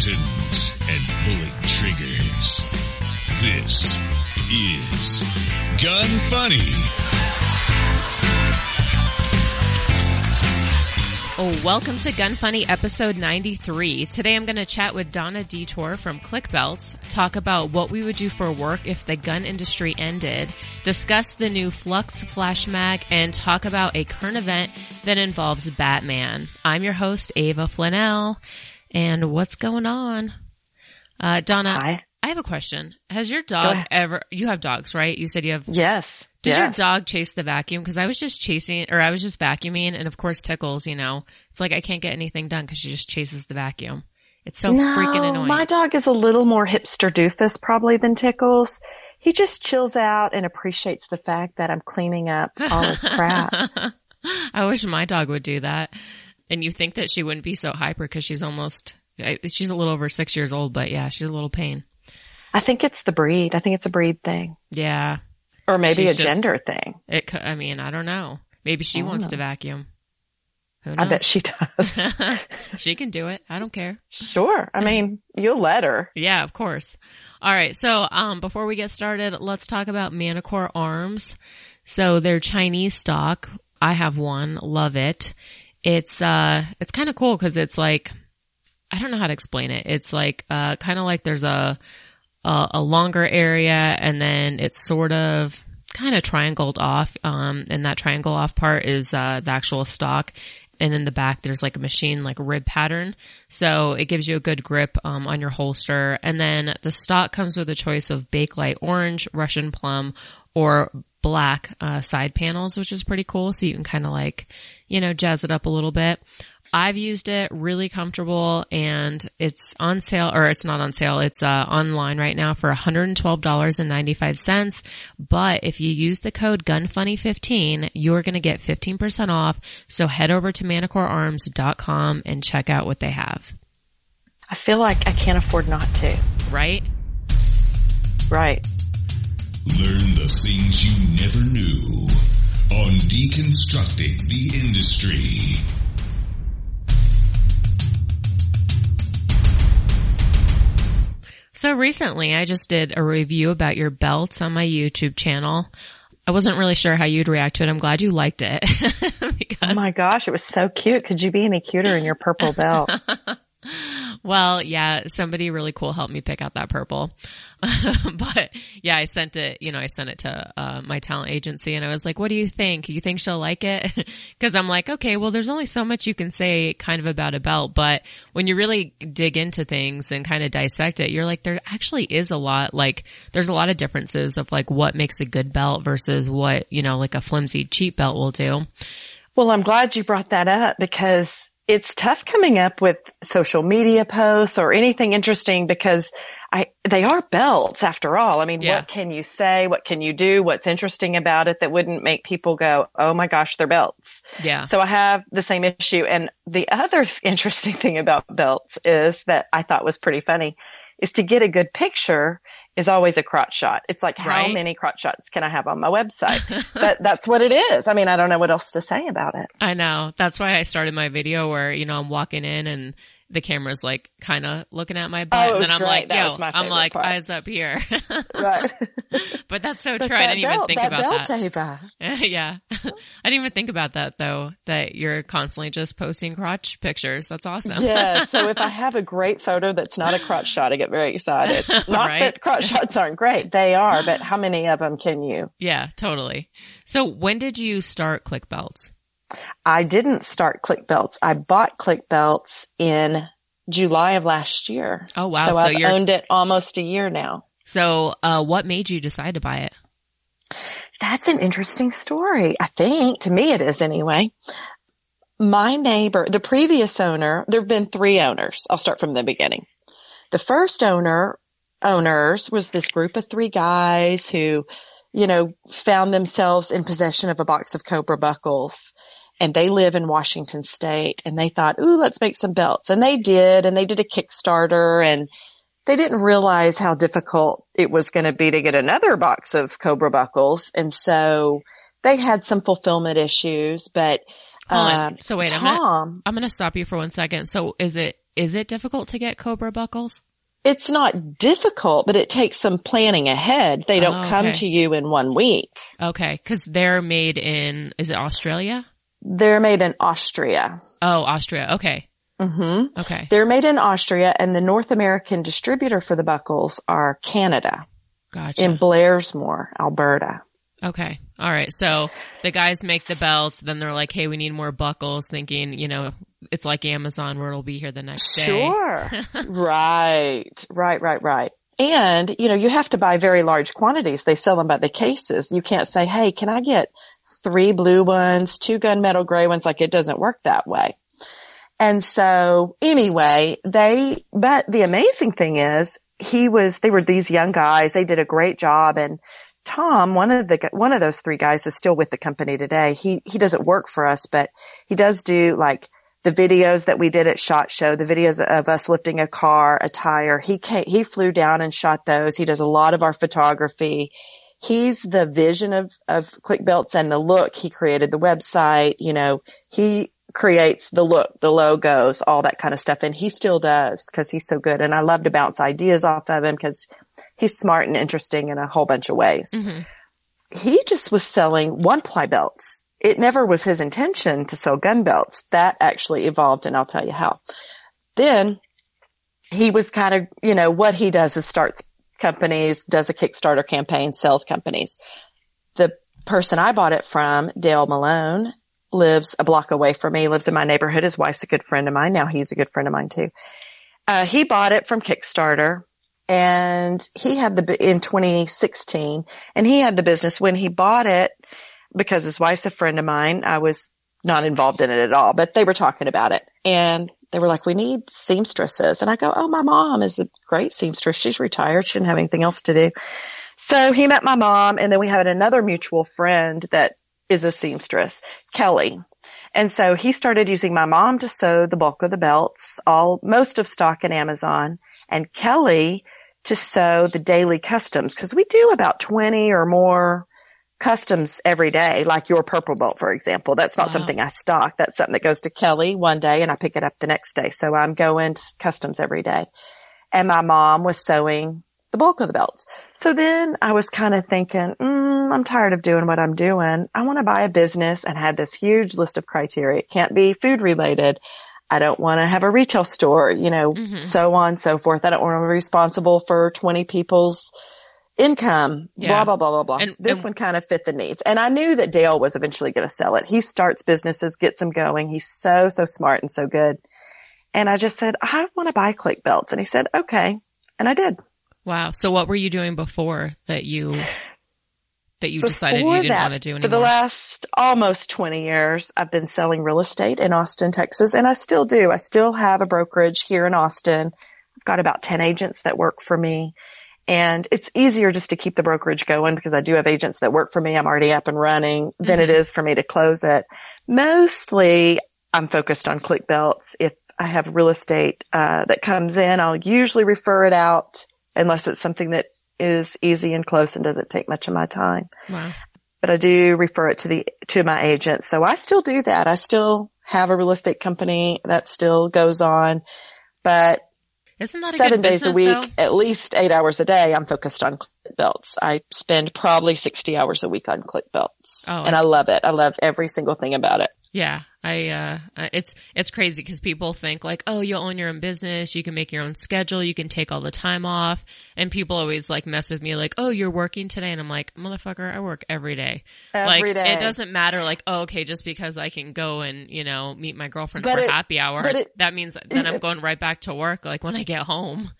buttons and pulling triggers. This is Gun Funny. Oh, welcome to Gun Funny episode 93. Today I'm going to chat with Donna Detour from KlikBelts, talk about what we would do for work if the gun industry ended, discuss the new Flux Flash Mag, and talk about a current event that involves Batman. I'm your host, Ava Flanell, and what's going on? Uh, Donna, Hi. I have a question. Has your dog ever, you have dogs, right? You said you have Yes. does your dog chase the vacuum? Because I was just chasing, or I was just vacuuming, and of course tickles. You know, it's like I can't get anything done because she just chases the vacuum. It's so no, freaking annoying. My dog is a little more hipster doofus probably than Tickles. He just chills out and appreciates the fact that I'm cleaning up all his crap. I wish my dog would do that. And you think that she wouldn't be so hyper because she's almost, she's a little over six years old, but yeah, she's a little pain. I think it's the breed. I think it's a breed thing. Yeah, Or maybe She's a just- gender thing. it. I mean, I don't know. Maybe she wants know. to vacuum. Who knows? I bet she does. she can do it. I don't care. sure. I mean, you'll let her. Yeah, of course. All right. So, um, before we get started, let's talk about Manticore Arms. So they're Chinese stock. I have one. Love it. It's, uh, it's kind of cool because it's like, I don't know how to explain it. It's like, uh, kind of like there's a, a, a longer area and then it's sort of kind of triangled off. Um, and that triangle off part is, uh, the actual stock. And in the back, there's like a machine, like rib pattern. So it gives you a good grip, um, on your holster. And then the stock comes with a choice of Bakelite orange, Russian plum, or black, uh, side panels, which is pretty cool. So you can kind of like, you know, jazz it up a little bit. I've used it, really comfortable, and it's on sale, or it's not on sale, it's uh, online right now for $112.95. But if you use the code GUNFUNNY15, you're going to get 15% off. So head over to manticorearms.com and check out what they have. I feel like I can't afford not to. Right? Right. Learn the things you never knew on Deconstructing the Industry. So recently I just did a review about your belts on my YouTube channel. I wasn't really sure how you'd react to it. I'm glad you liked it. because Oh my gosh, it was so cute. Could you be any cuter in your purple belt? Well, yeah, somebody really cool helped me pick out that purple. but yeah, I sent it, you know, I sent it to uh, my talent agency and I was like, what do you think? You think she'll like it? Cause I'm like, okay, well, there's only so much you can say kind of about a belt, but when you really dig into things and kind of dissect it, you're like, there actually is a lot, like, there's a lot of differences of like what makes a good belt versus what, you know, like a flimsy cheap belt will do. Well, I'm glad you brought that up because it's tough coming up with social media posts or anything interesting because I, they are belts after all. I mean, Yeah. what can you say? What can you do? What's interesting about it that wouldn't make people go, Oh my gosh, they're belts. Yeah. So I have the same issue. And the other interesting thing about belts is that I thought was pretty funny is to get a good picture is always a crotch shot. It's like, how Right. many crotch shots can I have on my website? but that's what it is. I mean, I don't know what else to say about it. I know. That's why I started my video where, you know, I'm walking in and the camera's like kind of looking at my oh, butt. Oh, and then I'm great. like, yo, I'm like part. eyes up here. Right. but that's so But true. I didn't even think that about belt, that. Yeah. I didn't even think about that though, that you're constantly just posting crotch pictures. That's awesome. Yeah. So if I have a great photo that's not a crotch shot, I get very excited. Not Right. that crotch shots aren't great. They are, but how many of them can you? yeah, totally. So when did you start Klik Belts? I didn't start Klik Belts. I bought Klik Belts in July of last year. Oh, wow. So, So I've you're- owned it almost a year now. So, uh, what made you decide to buy it? That's an interesting story. I think to me it is anyway. My neighbor, the previous owner, there have been three owners. I'll start from the beginning. The first owner, owners was this group of three guys who, you know, found themselves in possession of a box of Cobra buckles and they live in Washington state and they thought, ooh, let's make some belts. And they did, and they did a Kickstarter and they didn't realize how difficult it was going to be to get another box of Cobra buckles. And so they had some fulfillment issues, but um, So wait, I'm Tom, I'm going to stop you for one second. So is it is it difficult to get Cobra buckles? It's not difficult, but it takes some planning ahead. They don't Oh, come to you in one week. Okay, because they're made in is it Australia? They're made in Austria. Oh, Austria. Okay, hmm okay, They're made in Austria and the North American distributor for the buckles are Canada gotcha. in Blairmore, Alberta. Okay. All right. So the guys make the belts, then they're like, "Hey, we need more buckles." Thinking, you know, it's like Amazon where it'll be here the next day. Sure. right, right, right, right. And, you know, you have to buy very large quantities. They sell them by the cases. You can't say, Hey, can I get three blue ones, two gunmetal gray ones? Like it doesn't work that way. And so anyway, they, but the amazing thing is he was, they were these young guys. They did a great job. And Tom, one of the, one of those three guys is still with the company today. He, he doesn't work for us, but he does do like the videos that we did at SHOT Show, the videos of us lifting a car, a tire. He came, he flew down and shot those. He does a lot of our photography. He's the vision of, of Klik Belts and the look. He created the website. You know, he creates the look, the logos, all that kind of stuff. And he still does because he's so good. And I love to bounce ideas off of him because he's smart and interesting in a whole bunch of ways. Mhm. He just was selling one ply belts. It never was his intention to sell gun belts. That actually evolved and I'll tell you how. Then he was kind of, you know, what he does is starts companies, does a Kickstarter campaign, sells companies. The person I bought it from, Dale Malone, lives a block away from me, lives in my neighborhood. His wife's a good friend of mine. Now he's a good friend of mine too. Uh, he bought it from Kickstarter and he had the, in 2016 and he had the business when he bought it because his wife's a friend of mine. I was not involved in it at all, but they were talking about it and they were like, we need seamstresses. And I go, Oh, my mom is a great seamstress. She's retired. She didn't have anything else to do. So he met my mom and then we had another mutual friend that is a seamstress, Kelly. And so he started using my mom to sew the bulk of the belts, all, most of stock in Amazon and Kelly to sew the daily customs because we do about 20 or more customs every day, like your purple belt, for example. That's not Wow. something I stock. That's something that goes to Kelly one day and I pick it up the next day. So I'm going to customs every day. And my mom was sewing the bulk of the belts. So then I was kind of thinking, mm, I'm tired of doing what I'm doing. I want to buy a business and had this huge list of criteria. It can't be food related. I don't want to have a retail store, you know, Mhm. so on and so forth. I don't want to be responsible for 20 people's income, Yeah. blah, blah, blah, blah, blah. And- this and- one kind of fit the needs. And I knew that Dale was eventually going to sell it. He starts businesses, gets them going. He's so, so smart and so good. And I just said, I want to buy Klik belts. And he said, okay. And I did. Wow. So what were you doing before that you that you decided you didn't that, want to do anymore? For the last almost 20 years, I've been selling real estate in Austin, Texas, and I still do. I still have a brokerage here in Austin. I've got about 10 agents that work for me. And it's easier just to keep the brokerage going because I do have agents that work for me. I'm already up and running than it is for me to close it. Mostly I'm focused on Klik belts. If I have real estate, uh, that comes in, I'll usually refer it out unless it's something that is easy and close and doesn't take much of my time wow. but I do refer it to the, to my agent. So I still do that. I still have a real estate company that still goes on, but Isn't that a seven good days a week, though? at least eight hours a day, I'm focused on Klik belts. I spend probably 60 hours a week on Klik belts Oh, and I love it. I love every single thing about it. Yeah, I uh it's it's crazy because people think like, oh, you'll own your own business, you can make your own schedule, you can take all the time off, and people always like mess with me like, oh, you're working today, and I'm like, motherfucker, I work every day. Every like day. it doesn't matter like, oh, okay, just because I can go and you know meet my girlfriend But for it- happy hour, it- that means then I'm going right back to work like when I get home.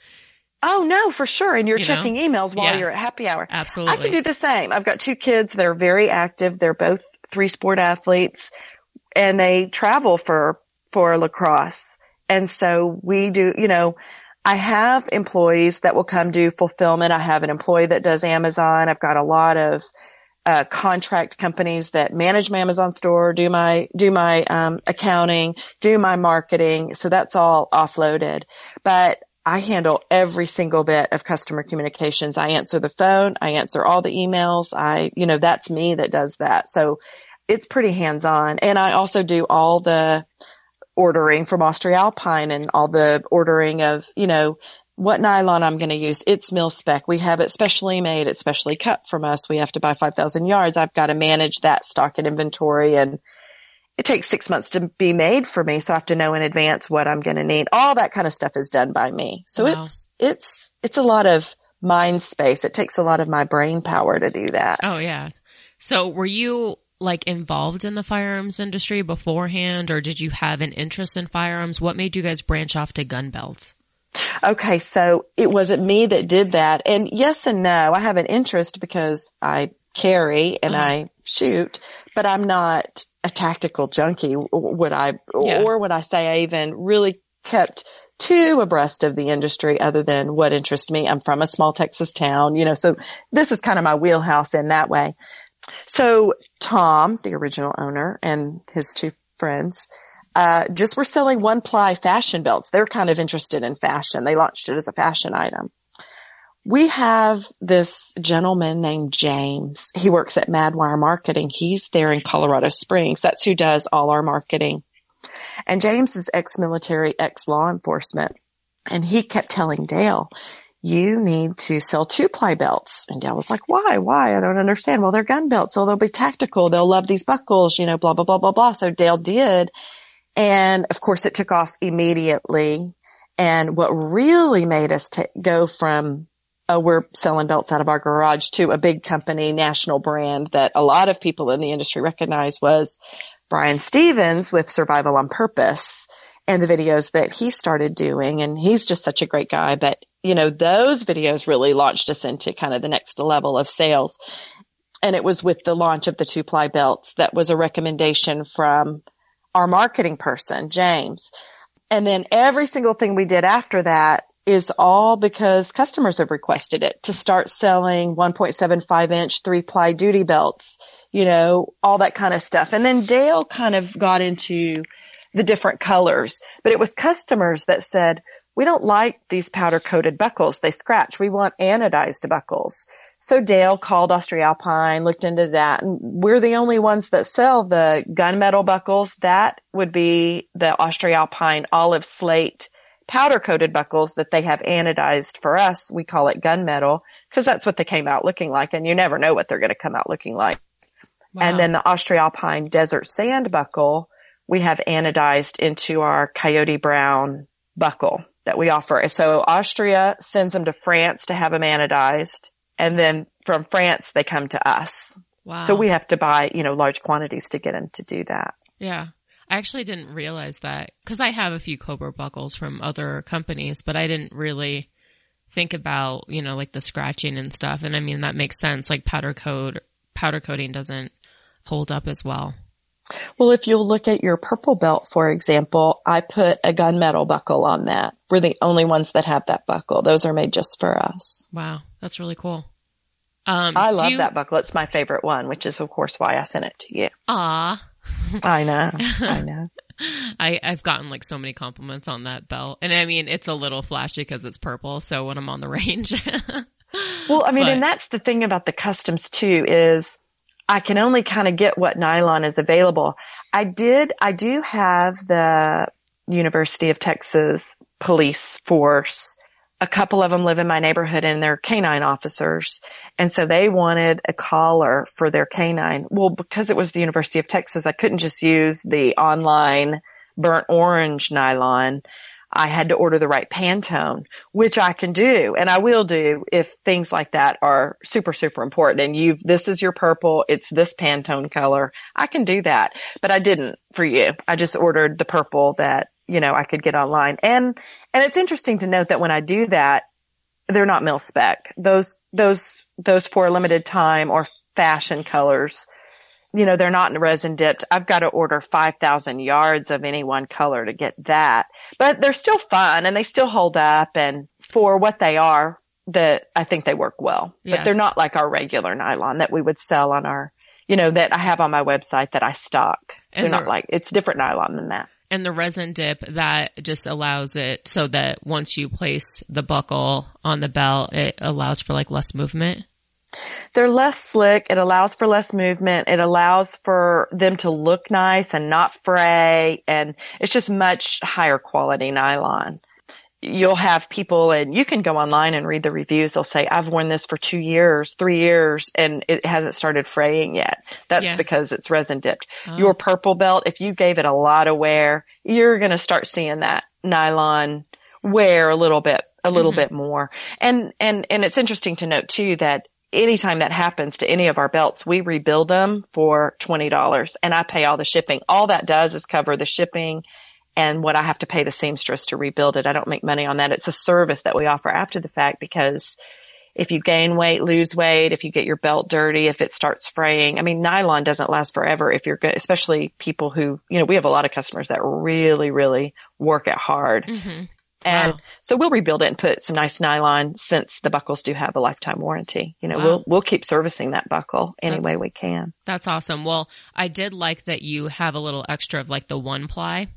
Oh no, for sure. And you're You know? checking emails while Yeah. you're at happy hour. Absolutely. I can do the same. I've got two kids that are very active. They're both three sport athletes and they travel for, for lacrosse. And so we do, you know, I have employees that will come do fulfillment. I have an employee that does Amazon. I've got a lot of, uh, contract companies that manage my Amazon store, do my, do my, um, accounting, do my marketing. So that's all offloaded, but I handle every single bit of customer communications. I answer the phone. I answer all the emails. I, you know, that's me that does that. So it's pretty hands on. And I also do all the ordering from AustriAlpin and all the ordering of, you know, what nylon I'm going to use. It's mill spec. We have it specially made. It's specially cut from us. We have to buy 5,000 yards. I've got to manage that stock and inventory and it takes six months to be made for me. So I have to know in advance what I'm going to need. All that kind of stuff is done by me. So Wow. it's, it's, it's a lot of mind space. It takes a lot of my brain power to do that. Oh yeah. So were you like involved in the firearms industry beforehand or did you have an interest in firearms? What made you guys branch off to gun belts? Okay. So it wasn't me that did that. And yes and no, I have an interest because I carry and Uh-huh. I shoot, but I'm not a tactical junkie. Would I, Yeah. or would I say I even really kept too abreast of the industry other than what interests me? I'm from a small Texas town, you know, so this is kind of my wheelhouse in that way. So Tom, the original owner and his two friends, uh, just were selling one ply fashion belts. They're kind of interested in fashion. They launched it as a fashion item. We have this gentleman named James. He works at Madwire Marketing. He's there in Colorado Springs. That's who does all our marketing. And James is ex-military, ex-law enforcement. And he kept telling Dale, you need to sell two ply belts. And Dale was like, why? Why? I don't understand. Well, they're gun belts. So they'll be tactical. They'll love these buckles, you know, blah, blah, blah, blah, blah. So Dale did. And of course it took off immediately. And what really made us ta go from, oh, we're selling belts out of our garage to a big company, national brand that a lot of people in the industry recognize was Brian Stevens with Survival on Purpose and the videos that he started doing. And he's just such a great guy. But, you know, those videos really launched us into kind of the next level of sales. And it was with the launch of the two ply belts that was a recommendation from our marketing person, James. And then every single thing we did after that is all because customers have requested it to start selling 1.75 inch three ply duty belts, you know, all that kind of stuff. And then Dale kind of got into the different colors, but it was customers that said, we don't like these powder coated buckles. They scratch. We want anodized buckles. So Dale called AustriAlpin, looked into that, and we're the only ones that sell the gunmetal buckles. That would be the AustriAlpin olive slate powder coated buckles that they have anodized for us. We call it gunmetal because that's what they came out looking like, and you never know what they're going to come out looking like. Wow. And then the AustriAlpin Desert Sand buckle, we have anodized into our Coyote Brown buckle that we offer. So Austria sends them to France to have them anodized. And then from France, they come to us. wow. So we have to buy, you know, large quantities to get them to do that. Yeah. I actually didn't realize that because I have a few Cobra buckles from other companies, but I didn't really think about, you know, like the scratching and stuff. And I mean, that makes sense. Like powder coat, powder coating doesn't hold up as well. Well, if you'll look at your purple belt, for example, I put a gunmetal buckle on that. We're the only ones that have that buckle. Those are made just for us. Wow. That's really cool. Um, I love you- that buckle. It's my favorite one, which is of course why I sent it to you. Ah. I know. I know. I, I've gotten like so many compliments on that belt. And I mean, it's a little flashy because it's purple. So when I'm on the range, Well, I mean, But- and that's the thing about the customs too is I can only kind of get what nylon is available. I did, I do have the University of Texas police force. A couple of them live in my neighborhood and they're canine officers. And so they wanted a collar for their canine. Well, because it was the University of Texas, I couldn't just use the online burnt orange nylon. I had to order the right Pantone, which I can do and I will do if things like that are super, super important. And you've, this is your purple. It's this Pantone color. I can do that, but I didn't for you. I just ordered the purple that, you know, I could get online. And, and it's interesting to note that when I do that, they're not mil spec. Those, those, those for limited time or fashion colors, you know, they're not resin dipped. I've got to order 5,000 yards of any one color to get that, but they're still fun and they still hold up. And for what they are, that I think they work well, Yeah. but they're not like our regular nylon that we would sell on our, you know, that I have on my website that I stock. And they're not they're- like, it's different nylon than that. and the resin dip that just allows it so that once you place the buckle on the belt, it allows for like less movement. They're less slick. It allows for less movement. It allows for them to look nice and not fray. And it's just much higher quality nylon. You'll have people and you can go online and read the reviews. They'll say, I've worn this for two years, three years, and it hasn't started fraying yet. That's Yeah. because it's resin dipped. Oh. Your purple belt, if you gave it a lot of wear, you're going to start seeing that nylon wear a little bit, a little Mhm. bit more. And, and, and it's interesting to note too that anytime that happens to any of our belts, we rebuild them for $20 and I pay all the shipping. All that does is cover the shipping and what I have to pay the seamstress to rebuild it. I don't make money on that. It's a service that we offer after the fact because if you gain weight, lose weight, if you get your belt dirty, if it starts fraying, I mean, nylon doesn't last forever if you're good, especially people who, you know, we have a lot of customers that really, really work it hard. hmm And Wow. so we'll rebuild it and put some nice nylon since the buckles do have a lifetime warranty. You know, Wow. we'll, we'll keep servicing that buckle any That's- way we can. That's awesome. Well, I did like that you have a little extra of like the one ply.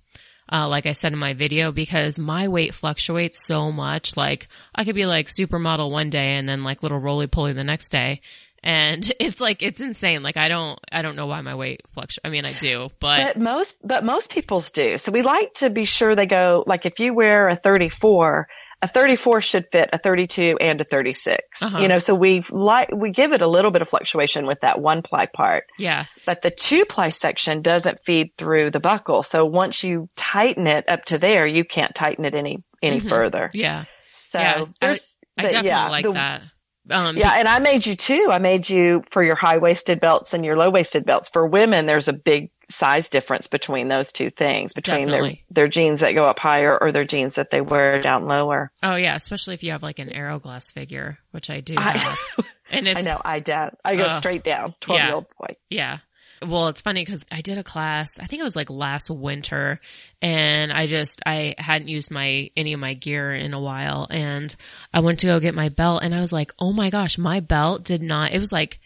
Uh, like I said in my video, because my weight fluctuates so much. Like I could be like supermodel one day and then like little roly poly the next day. And it's like, it's insane. Like I don't, I don't know why my weight fluctuates. I mean, I do, but But most, but most people's do. So we like to be sure they go, like if you wear a 34, a 34 should fit a 32 and a 36. Uh-huh. You know, so we like, we give it a little bit of fluctuation with that one ply part, yeah, but the two ply section doesn't feed through the buckle. So once you tighten it up to there, you can't tighten it any, any Mhm. further. yeah, So Yeah, I- I definitely yeah, like the- that. Um, Yeah, and I made you too. I made you for your high waisted belts and your low waisted belts. For women, there's a big size difference between those two things, between Definitely. their their jeans that go up higher or their jeans that they wear down lower. oh yeah, especially if you have like an aeroglass figure, which I do I-. And it's, I know I down. I go Uh, straight down. Twelve year old boy. Yeah. Well, it's funny because I did a class, I think it was like last winter and I just, I hadn't used my, any of my gear in a while and I went to go get my belt and I was like, oh my gosh, my belt did not, it was like,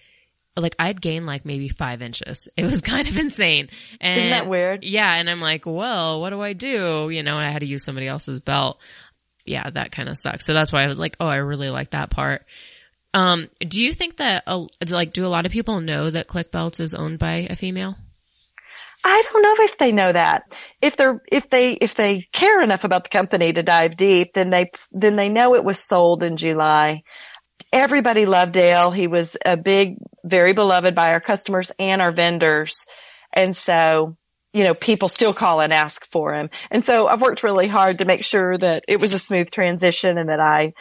like I'd gained like maybe five inches. It was kind of insane. And Isn't that weird? yeah. And I'm like, well, what do I do? You know, I had to use somebody else's belt. Yeah, that kind of sucks. So that's why I was like, oh, I really like that part. Um, do you think that, uh, like, do a lot of people know that Klik Belts is owned by a female? I don't know if they know that. If they're if they if they care enough about the company to dive deep, then they then they know it was sold in July. Everybody loved Dale. He was a big, very beloved by our customers and our vendors. And so, you know, people still call and ask for him. And so I've worked really hard to make sure that it was a smooth transition and that I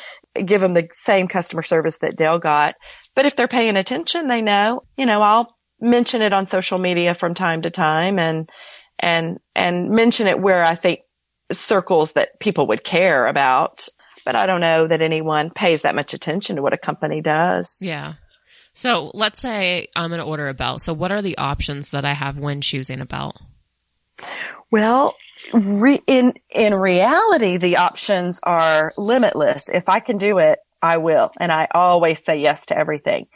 give them the same customer service that Dale got. But if they're paying attention, they know, you know, I'll mention it on social media from time to time and, and, and mention it where I think circles that people would care about. But I don't know that anyone pays that much attention to what a company does. Yeah. So let's say I'm going to order a belt. So what are the options that I have when choosing a belt? Well, re- in in reality, the options are limitless. If I can do it, I will, and I always say yes to everything.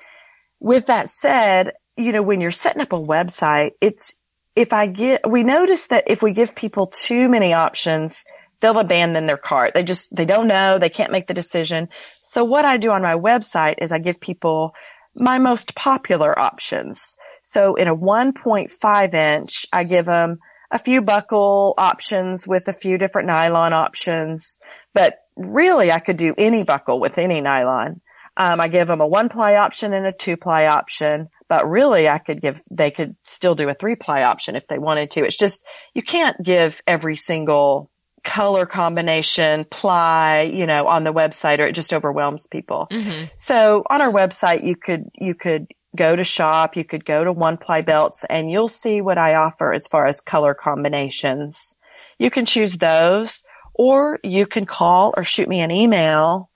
With that said, you know, when you're setting up a website, it's if I get we notice that if we give people too many options, they'll abandon their cart. They just they don't know, they can't make the decision. So what I do on my website is I give people my most popular options. So in a 1.5 inch, I give them a few buckle options with a few different nylon options, but really I could do any buckle with any nylon. Um, I give them a one ply option and a two ply option, but really I could give, they could still do a three ply option if they wanted to. It's just, you can't give every single color combination ply, you know, on the website or it just overwhelms people. Mm-hmm. So on our website, you could, you could go to shop, you could go to one ply belts and you'll see what I offer as far as color combinations. You can choose those or you can call or shoot me an email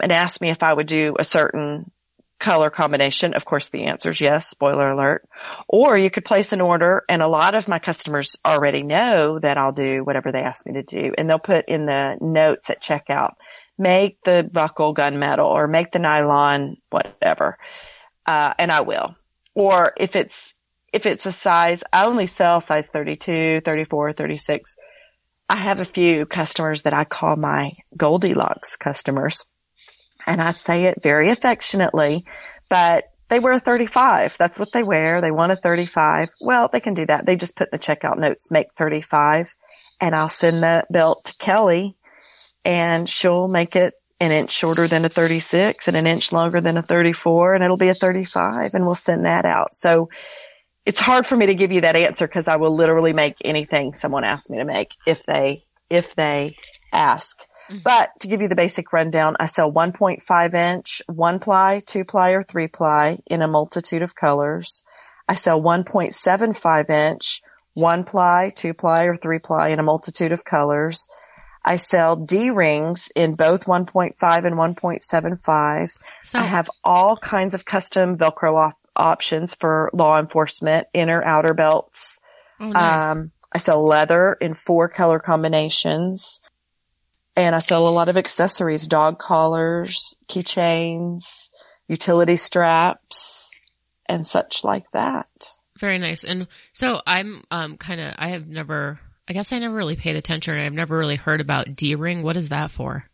and ask me if I would do a certain color combination. Of course, the answer is yes, spoiler alert. Or you could place an order and a lot of my customers already know that I'll do whatever they ask me to do and they'll put in the notes at checkout, make the buckle gunmetal or make the nylon, whatever. Uh, and I will. Or if it's, if it's a size, I only sell size 32, 34, 36. I have a few customers that I call my Goldilocks customers and I say it very affectionately, but they wear a 35. That's what they wear. They want a 35. Well, they can do that. They just put the checkout notes, make 35 and I'll send that belt to Kelly and she'll make it an inch shorter than a 36 and an inch longer than a 34 and it'll be a 35 and we'll send that out. So it's hard for me to give you that answer because I will literally make anything someone asks me to make if they, if they ask. Mm-hmm. But to give you the basic rundown, I sell 1.5 inch, one ply, two ply, or three ply in a multitude of colors. I sell 1.75 inch, one ply, two ply, or three ply in a multitude of colors. I sell D rings in both 1.5 and 1.75. So I have all kinds of custom Velcro op- options for law enforcement, inner, outer belts. Oh, nice. Um, I sell leather in four color combinations and I sell a lot of accessories, dog collars, keychains, utility straps, and such like that. Very nice. And so I'm um kind of I have never I guess I never really paid attention. I've never really heard about D ring. What is that for?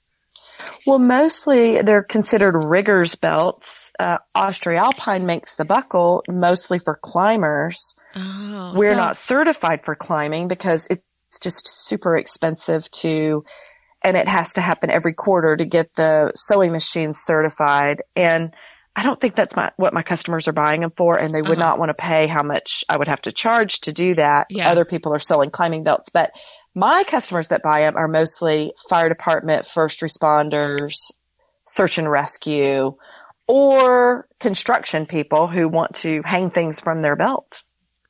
Well, mostly they're considered riggers belts. Uh, Alpine makes the buckle mostly for climbers. Oh, We're so- not certified for climbing because it's just super expensive to and it has to happen every quarter to get the sewing machines certified. And I don't think that's my, what my customers are buying them for. And they would uh-huh. not want to pay how much I would have to charge to do that. Yeah. Other people are selling climbing belts, but my customers that buy them are mostly fire department, first responders, search and rescue, or construction people who want to hang things from their belt.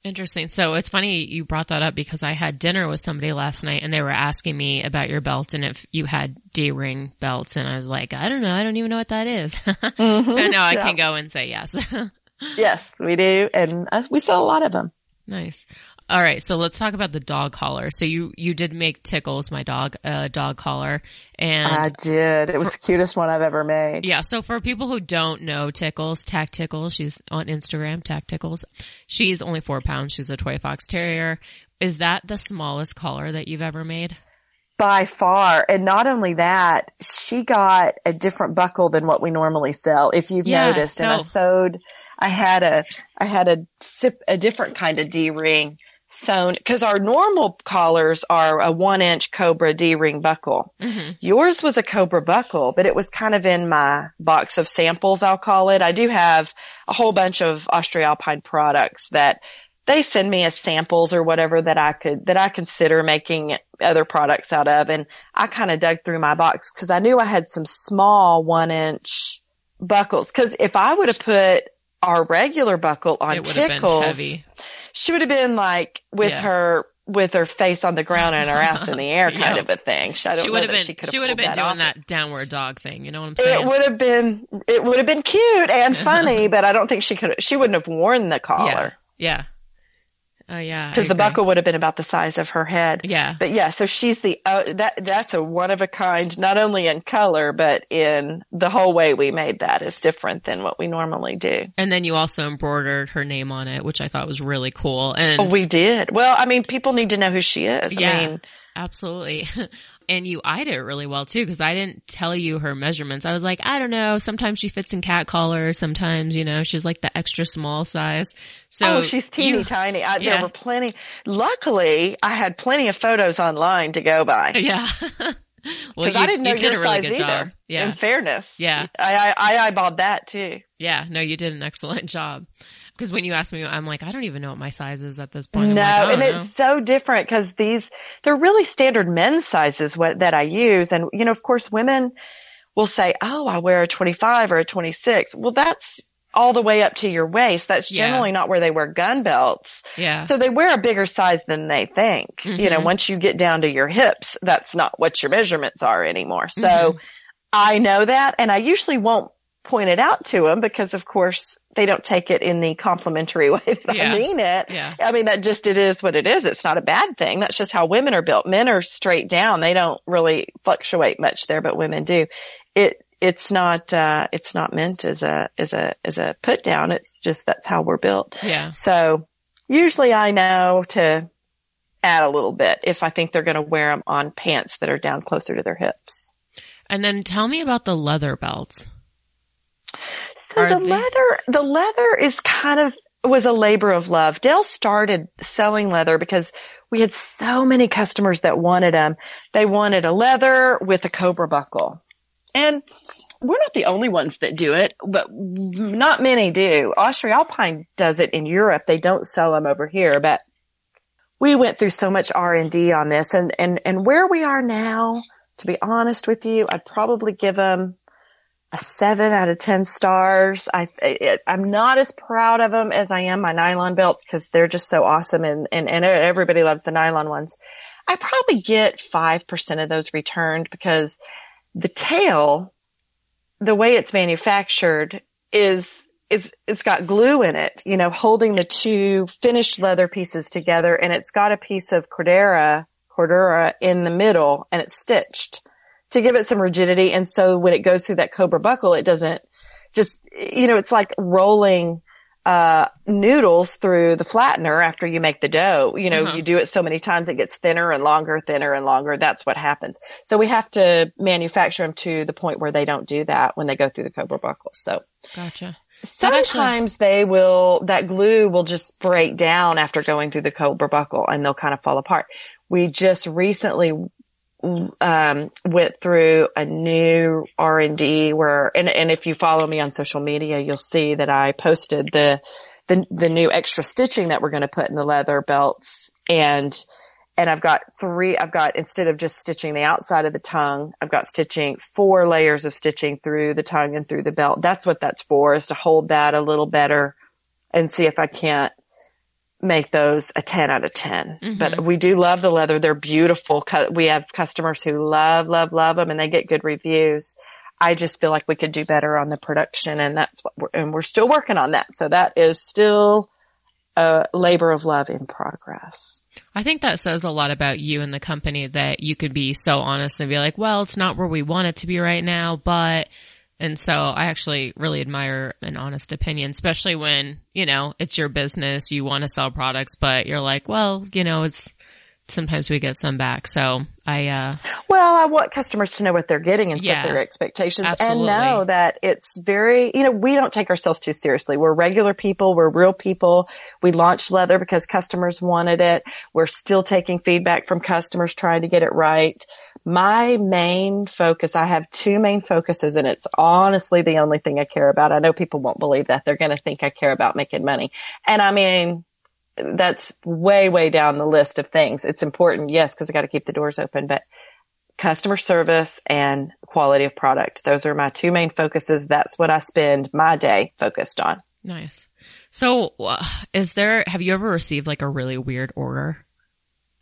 Interesting. So it's funny you brought that up because I had dinner with somebody last night and they were asking me about your belt and if you had D-ring belts and I was like, I don't know. I don't even know what that is. Mm-hmm. so now I yeah. can go and say yes. yes, we do. And we sell a lot of them. Nice. All right, so let's talk about the dog collar. So you you did make Tickles, my dog, a uh, dog collar, and I did. It was for, the cutest one I've ever made. Yeah. So for people who don't know Tickles, Tack Tickles, she's on Instagram, Tack Tickles. She's only four pounds. She's a toy fox terrier. Is that the smallest collar that you've ever made? By far. And not only that, she got a different buckle than what we normally sell. If you've yeah, noticed, so- and I sewed. I had a, I had a sip, a different kind of D ring sewn because our normal collars are a one inch Cobra D ring buckle. Mm-hmm. Yours was a Cobra buckle, but it was kind of in my box of samples, I'll call it. I do have a whole bunch of AustriAlpin products that they send me as samples or whatever that I could, that I consider making other products out of. And I kind of dug through my box because I knew I had some small one inch buckles. Cause if I would have put our regular buckle on it tickles, she would have been like with Yeah. her with her face on the ground and her ass in the air kind Yeah. of a thing. I don't She know would have been she she would have been pulled doing off. that downward dog thing. You know what I'm saying? It would have been it would have been cute and funny, but I don't think she could. She wouldn't have worn the yeah. collar Yeah. Uh, yeah. Because the buckle would have been about the size of her head. Yeah. But yeah, so she's the uh, that that's a one of a kind, not only in color but in the whole way we made that is different than what we normally do. And then you also embroidered her name on it, which I thought was really cool. And Oh, we did. Well, I mean, people need to know who she is. Yeah. I mean, Absolutely. and you eyed it really well too, because I didn't tell you her measurements. I was like, I don't know. Sometimes she fits in cat collars. Sometimes, you know, she's like the extra small size. So oh, she's teeny you- tiny. I, Yeah. There were plenty. Luckily, I had plenty of photos online to go by Yeah. well, because you, I didn't know you did your really size either. job. Yeah. In fairness, Yeah. I, I I eyeballed that too. Yeah. No, you did an excellent job. Because when you ask me, I'm like, I don't even know what my size is at this point. I'm No, like, and know. it's so different because these they're really standard men's sizes what, that I use, and you know, of course, women will say, "Oh, I wear a 25 or a 26." Well, that's all the way up to your waist. That's Yeah. generally not where they wear gun belts. yeah. So they wear a bigger size than they think. You know, Mhm. once you get down to your hips, that's not what your measurements are anymore. So Mhm. I know that and I usually won't point it out to them because of course they don't take it in the complimentary way that Yeah. I mean it. yeah. I mean, that just, it is what it is. It's not a bad thing. That's just how women are built. Men are straight down. They don't really fluctuate much there, but women do. It, it's not, uh, it's not meant as a, as a, as a put down. It's just, that's how we're built. Yeah. So usually I know to add a little bit if I think they're going to wear them on pants that are down closer to their hips. And then tell me about the leather belts. So Are the they- leather, the leather is kind of was a labor of love. Dale started selling leather because we had so many customers that wanted them. They wanted a leather with a cobra buckle. And we're not the only ones that do it, but not many do. AustriAlpin does it in Europe. They don't sell them over here, but we went through so much R&D on this and, and, and where we are now, to be honest with you, I'd probably give them a seven out of 10 stars. I, I, I'm not as proud of them as I am my nylon belts because they're just so awesome and, and, and everybody loves the nylon ones. I probably get 5% of those returned because the tail, the way it's manufactured is, is, it's got glue in it, you know, holding the two finished leather pieces together and it's got a piece of Cordura, Cordura in the middle and it's stitched to give it some rigidity. And so when it goes through that Cobra buckle, it doesn't just, you know, it's like rolling, uh, noodles through the flattener after you make the dough. You know, Uh-huh. you do it so many times, it gets thinner and longer, thinner and longer. That's what happens. So we have to manufacture them to the point where they don't do that when they go through the Cobra buckle. So Gotcha. That actually- sometimes they will, that glue will just break down after going through the Cobra buckle and they'll kind of fall apart. We just recently um, went through a new R and D where, and, and if you follow me on social media, you'll see that I posted the, the, the new extra stitching that we're going to put in the leather belts and, and I've got three, I've got, instead of just stitching the outside of the tongue, I've got stitching four layers of stitching through the tongue and through the belt. That's what that's for is to hold that a little better and see if I can't make those a 10 out of 10. Mhm. But we do love the leather. They're beautiful. We have customers who love, love, love them and they get good reviews. I just feel like we could do better on the production and that's what we're, and we're still working on that. So that is still a labor of love in progress. I think that says a lot about you and the company that you could be so honest and be like, well, it's not where we want it to be right now, but, and so I actually really admire an honest opinion, especially when, you know, it's your business, you want to sell products, but you're like, well, you know, it's, sometimes we get some back. So I, uh, Well, I want customers to know what they're getting and Yeah. set their expectations Absolutely. and know that it's very, you know, we don't take ourselves too seriously. We're regular people. We're real people. We launched leather because customers wanted it. We're still taking feedback from customers trying to get it right. My main focus, I have two main focuses and it's honestly the only thing I care about. I know people won't believe that. They're going to think I care about making money. And I mean, that's way, way down the list of things. It's important, yes, because I got to keep the doors open, but customer service and quality of product. Those are my two main focuses. That's what I spend my day focused on. nice. So uh, is there, have you ever received like a really weird order?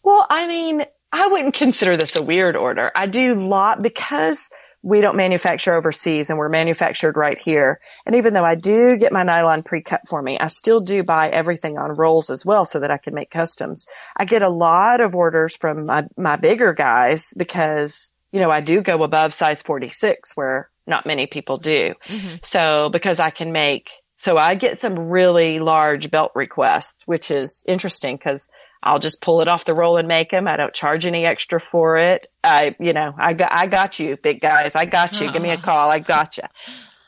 Well, I mean, I wouldn't consider this a weird order. I do lot because we don't manufacture overseas and we're manufactured right here. And even though I do get my nylon pre-cut for me, I still do buy everything on rolls as well so that I can make customs. I get a lot of orders from my, my bigger guys because, you know, I do go above size 46 where not many people do. Mm-hmm. So because I can make, so I get some really large belt requests, which is interesting because I'll just pull it off the roll and make them. I don't charge any extra for it. I, you know, I got, I got you, big guys. I got you. Give me a call. I got you.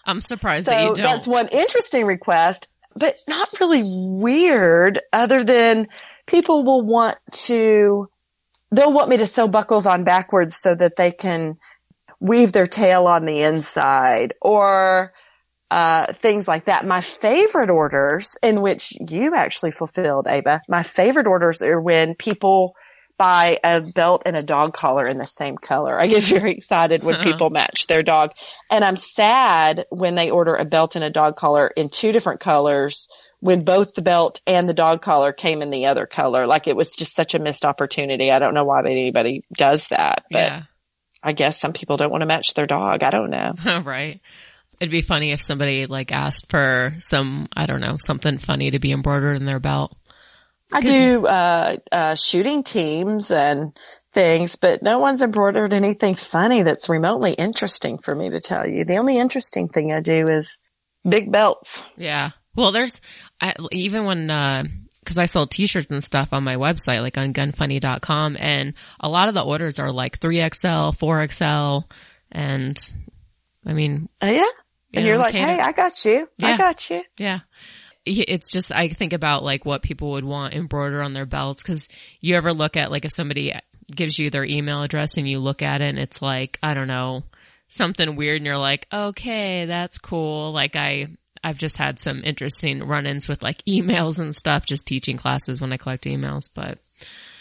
I'm surprised that you So don't. that's one interesting request, but not really weird other than people will want to, they'll want me to sew buckles on backwards so that they can weave their tail on the inside or, uh, things like that. My favorite orders in which you actually fulfilled, Ava, my favorite orders are when people buy a belt and a dog collar in the same color. I get very excited when people match their dog. And I'm sad when they order a belt and a dog collar in two different colors when both the belt and the dog collar came in the other color. Like it was just such a missed opportunity. I don't know why anybody does that, but yeah. I guess some people don't want to match their dog. I don't know. right. It'd be funny if somebody like asked for some, I don't know, something funny to be embroidered in their belt. I do uh, uh, shooting teams and things, but no one's embroidered anything funny that's remotely interesting for me to tell you. The only interesting thing I do is big belts. Yeah. Well, there's I, even when uh, cause I sell t-shirts and stuff on my website, like on gunfunny.com and a lot of the orders are like 3XL, 4XL and I mean, Oh, yeah. And know, you're like, cater- hey, I got you. Yeah. I got you. Yeah. It's just, I think about like what people would want embroidered on their belts. Cause you ever look at like if somebody gives you their email address and you look at it and it's like, I don't know, something weird and you're like, okay, that's cool. Like I, I've just had some interesting run-ins with like emails and stuff, just teaching classes when I collect emails, but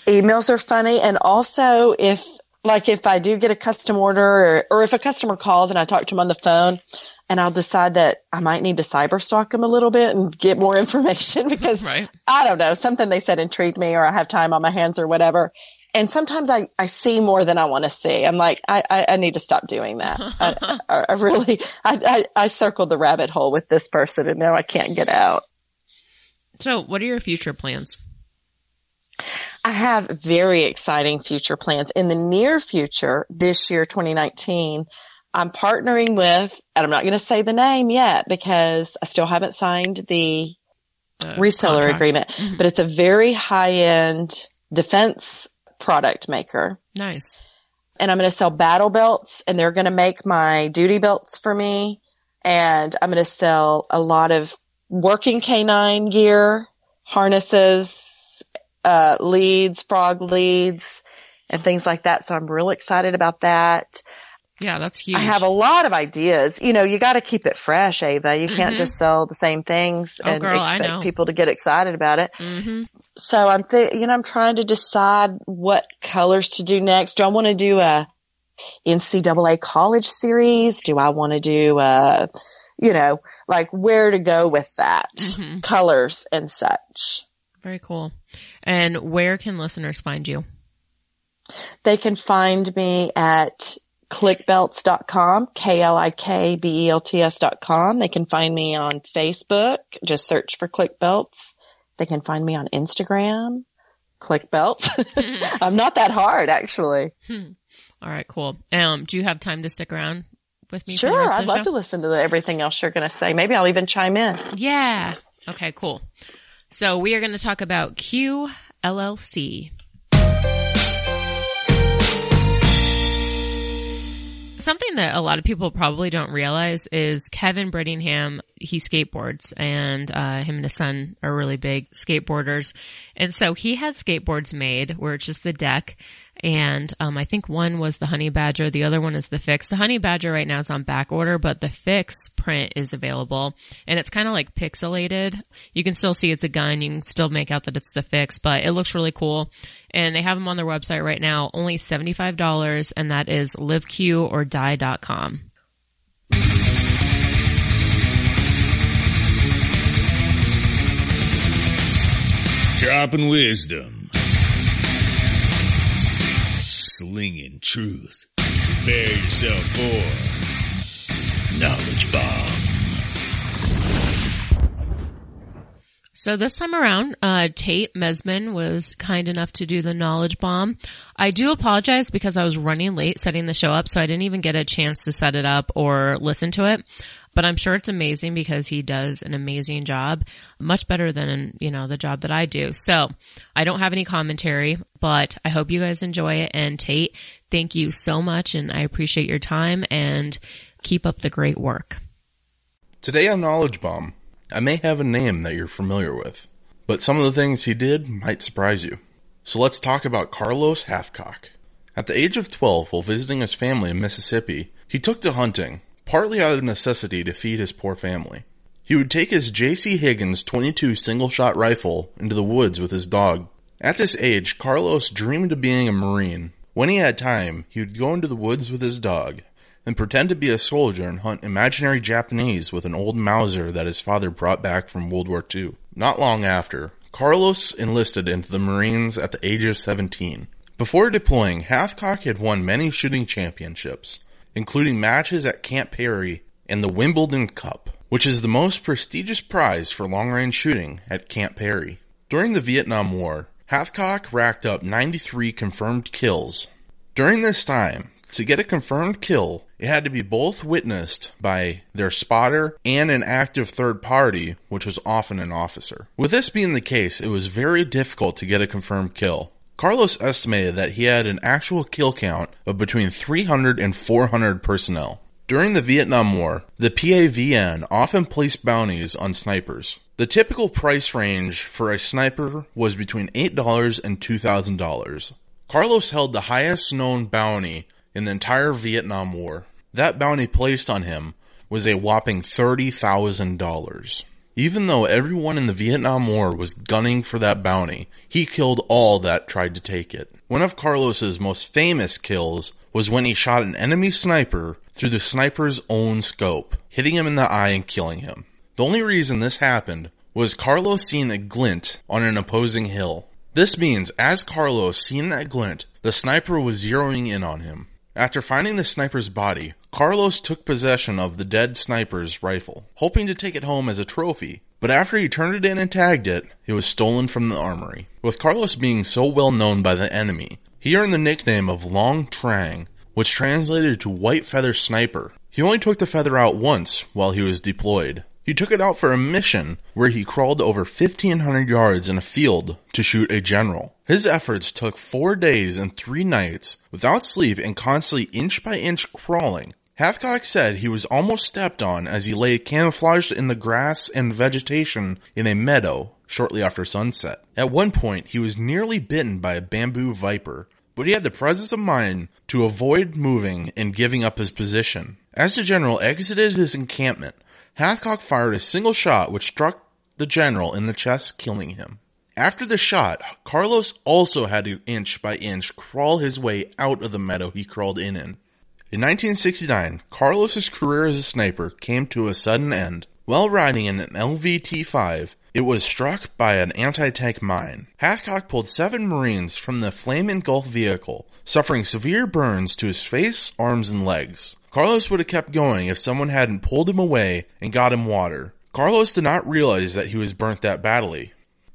emails are funny and also if like if I do get a custom order or, or if a customer calls and I talk to them on the phone and I'll decide that I might need to cyber stalk them a little bit and get more information because right. I don't know, something they said intrigued me or I have time on my hands or whatever. And sometimes I, I see more than I want to see. I'm like, I, I, I need to stop doing that. I, I, I really, I, I, I circled the rabbit hole with this person and now I can't get out. So what are your future plans? I have very exciting future plans. In the near future, this year, 2019, I'm partnering with, and I'm not going to say the name yet because I still haven't signed the Uh, reseller contract. agreement, Mhm. but it's a very high end defense product maker. Nice. And I'm going to sell battle belts and they're going to make my duty belts for me. And I'm going to sell a lot of working canine gear, harnesses, uh, leads, frog leads, and things like that. So I'm real excited about that. Yeah, that's huge. I have a lot of ideas. You know, you got to keep it fresh, Ava. You can't Mhm. just sell the same things Oh, and girl, expect people to get excited about it. hmm So I'm th- you know, I'm trying to decide what colors to do next. Do I want to do a NCAA college series? Do I want to do a, you know, like where to go with that Mhm. colors and such? Very cool. And where can listeners find you? They can find me at klikbelts.com, K-L-I-K-B-E-L-T-S dot com. They can find me on Facebook. Just search for KlikBelts. They can find me on Instagram, clickbelts. I'm not that hard actually. All right, cool. Um, do you have time to stick around with me? Sure. I'd love show? to listen to the, everything else you're going to say. Maybe I'll even chime in. Yeah. Okay, cool. So we are going to talk about QLLC. Something that a lot of people probably don't realize is Kevin Brittingham, he skateboards and, uh, him and his son are really big skateboarders. And so he had skateboards made where it's just the deck and, um, I think one was the Honey Badger. The other one is the Fix. The Honey Badger right now is on back order, but the Fix print is available and it's kind of like pixelated. You can still see it's a gun. You can still make out that it's the Fix, but it looks really cool and they have them on their website right now, only $75 and that is liveqordie.com. Dropping wisdom. Slinging truth. Prepare yourself for Knowledge Bomb. So this time around, uh, Tate Mesman was kind enough to do the knowledge bomb. I do apologize because I was running late setting the show up, so I didn't even get a chance to set it up or listen to it. But I'm sure it's amazing because he does an amazing job, much better than, you know, the job that I do. So I don't have any commentary, but I hope you guys enjoy it. And Tate, thank you so much and I appreciate your time and keep up the great work. Today on Knowledge Bomb, I may have a name that you're familiar with, but some of the things he did might surprise you. So let's talk about Carlos Hathcock. At the age of 12, while visiting his family in Mississippi, he took to hunting, partly out of necessity to feed his poor family. He would take his J.C. Higgins 22 single shot rifle into the woods with his dog. At this age, Carlos dreamed of being a Marine. When he had time, he would go into the woods with his dog and pretend to be a soldier and hunt imaginary Japanese with an old Mauser that his father brought back from World War II. Not long after, Carlos enlisted into the Marines at the age of 17. Before deploying, Hathcock had won many shooting championships, including matches at Camp Perry and the Wimbledon Cup, which is the most prestigious prize for long-range shooting at Camp Perry. During the Vietnam War, Hathcock racked up 93 confirmed kills. During this time, to get a confirmed kill, it had to be both witnessed by their spotter and an active third party, which was often an officer. With this being the case, it was very difficult to get a confirmed kill. Carlos estimated that he had an actual kill count of between 300 and 400 personnel. During the Vietnam War, the PAVN often placed bounties on snipers. The typical price range for a sniper was between $8 and $2,000. Carlos held the highest known bounty in the entire Vietnam War. That bounty placed on him was a whopping $30,000. Even though everyone in the Vietnam War was gunning for that bounty, he killed all that tried to take it. One of Carlos's most famous kills was when he shot an enemy sniper through the sniper's own scope, hitting him in the eye and killing him. The only reason this happened was Carlos seeing a glint on an opposing hill. This means as Carlos seen that glint, the sniper was zeroing in on him. After finding the sniper's body, Carlos took possession of the dead sniper's rifle, hoping to take it home as a trophy. But after he turned it in and tagged it, it was stolen from the armory. With Carlos being so well known by the enemy, he earned the nickname of Long Trang, which translated to White Feather Sniper. He only took the feather out once while he was deployed. He took it out for a mission where he crawled over 1500 yards in a field to shoot a general. His efforts took four days and three nights without sleep and constantly inch by inch crawling. Hathcock said he was almost stepped on as he lay camouflaged in the grass and vegetation in a meadow shortly after sunset. At one point, he was nearly bitten by a bamboo viper, but he had the presence of mind to avoid moving and giving up his position. As the general exited his encampment, Hathcock fired a single shot which struck the general in the chest, killing him. After the shot, Carlos also had to inch by inch crawl his way out of the meadow he crawled in in. In 1969, Carlos's career as a sniper came to a sudden end. While riding in an LVT-5, it was struck by an anti-tank mine. Hathcock pulled seven Marines from the flame-engulfed vehicle, suffering severe burns to his face, arms, and legs. Carlos would have kept going if someone hadn't pulled him away and got him water. Carlos did not realize that he was burnt that badly.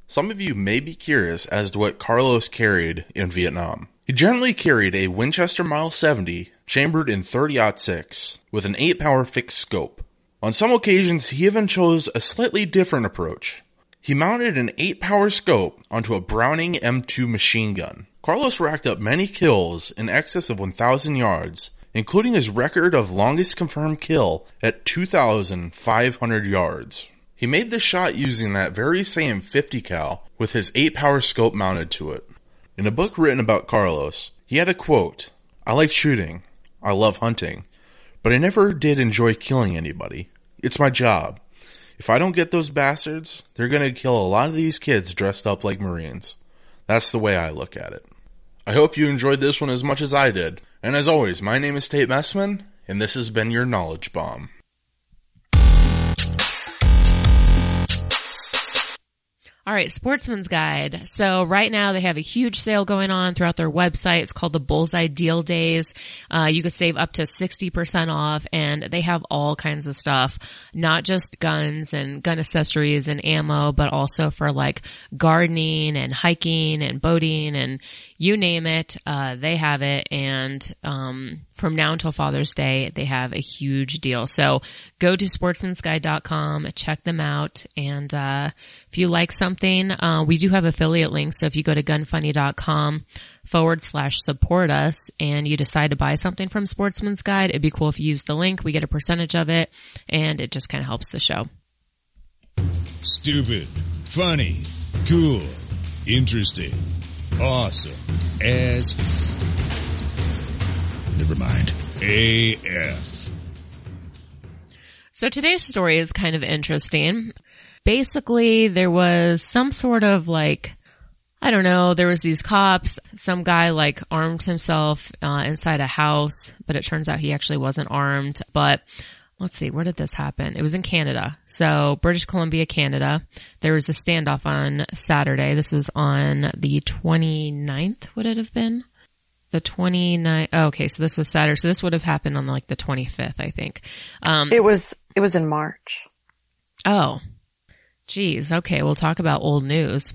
Some of you may be curious as to what Carlos carried in Vietnam. He generally carried a Winchester Model 70 chambered in 30-06 with an 8 power fixed scope. On some occasions, he even chose a slightly different approach. He mounted an 8 power scope onto a Browning M2 machine gun. Carlos racked up many kills in excess of 1,000 yards, including his record of longest confirmed kill at 2,500 yards. He made the shot using that very same 50 cal with his 8 power scope mounted to it. In a book written about Carlos, he had a quote, I like shooting. I love hunting. But I never did enjoy killing anybody. It's my job. If I don't get those bastards, they're gonna kill a lot of these kids dressed up like Marines. That's the way I look at it. I hope you enjoyed this one as much as I did. And as always, my name is Tate Messman, and this has been your Knowledge Bomb. All right, Sportsman's Guide. So right now they have a huge sale going on throughout their website. It's called the Bullseye Deal Days. Uh, you can save up to 60% off and they have all kinds of stuff, not just guns and gun accessories and ammo, but also for like gardening and hiking and boating and you name it, uh, they have it. And, um, from now until Father's Day, they have a huge deal. So go to sportsmansguide.com, check them out. And, uh, if you like something, uh, we do have affiliate links. So if you go to gunfunny.com forward slash support us and you decide to buy something from Sportsman's Guide, it'd be cool if you use the link. We get a percentage of it and it just kind of helps the show. Stupid, funny, cool, interesting, awesome, as. Never mind. AF. So today's story is kind of interesting. Basically, there was some sort of like, I don't know, there was these cops, some guy like armed himself uh, inside a house, but it turns out he actually wasn't armed. But let's see, where did this happen? It was in Canada. So British Columbia, Canada. There was a standoff on Saturday. This was on the 29th, would it have been? The 29th. Oh, okay. So this was Saturday. So this would have happened on like the 25th, I think. Um, It was it was in March. oh, geez. Okay. We'll talk about old news.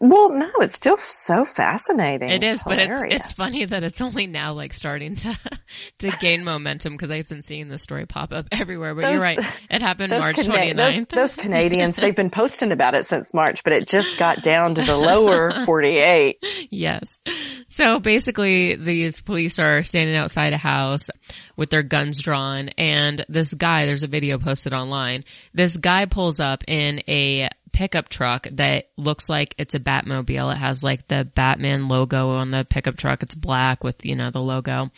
Well, no, it's still so fascinating. It is, but it's, it's funny that it's only now like starting to, to gain momentum because I've been seeing this story pop up everywhere. But you're right. It happened Those, March Cana- 29th. those, those Canadians, they've been posting about it since March, but it just got down to the lower 48. Yes. So basically these police are standing outside a house with their guns drawn. And this guy, there's a video posted online. This guy pulls up in a pickup truck that looks like it's a Batmobile. It has like the Batman logo on the pickup truck. It's black with, you know, the logo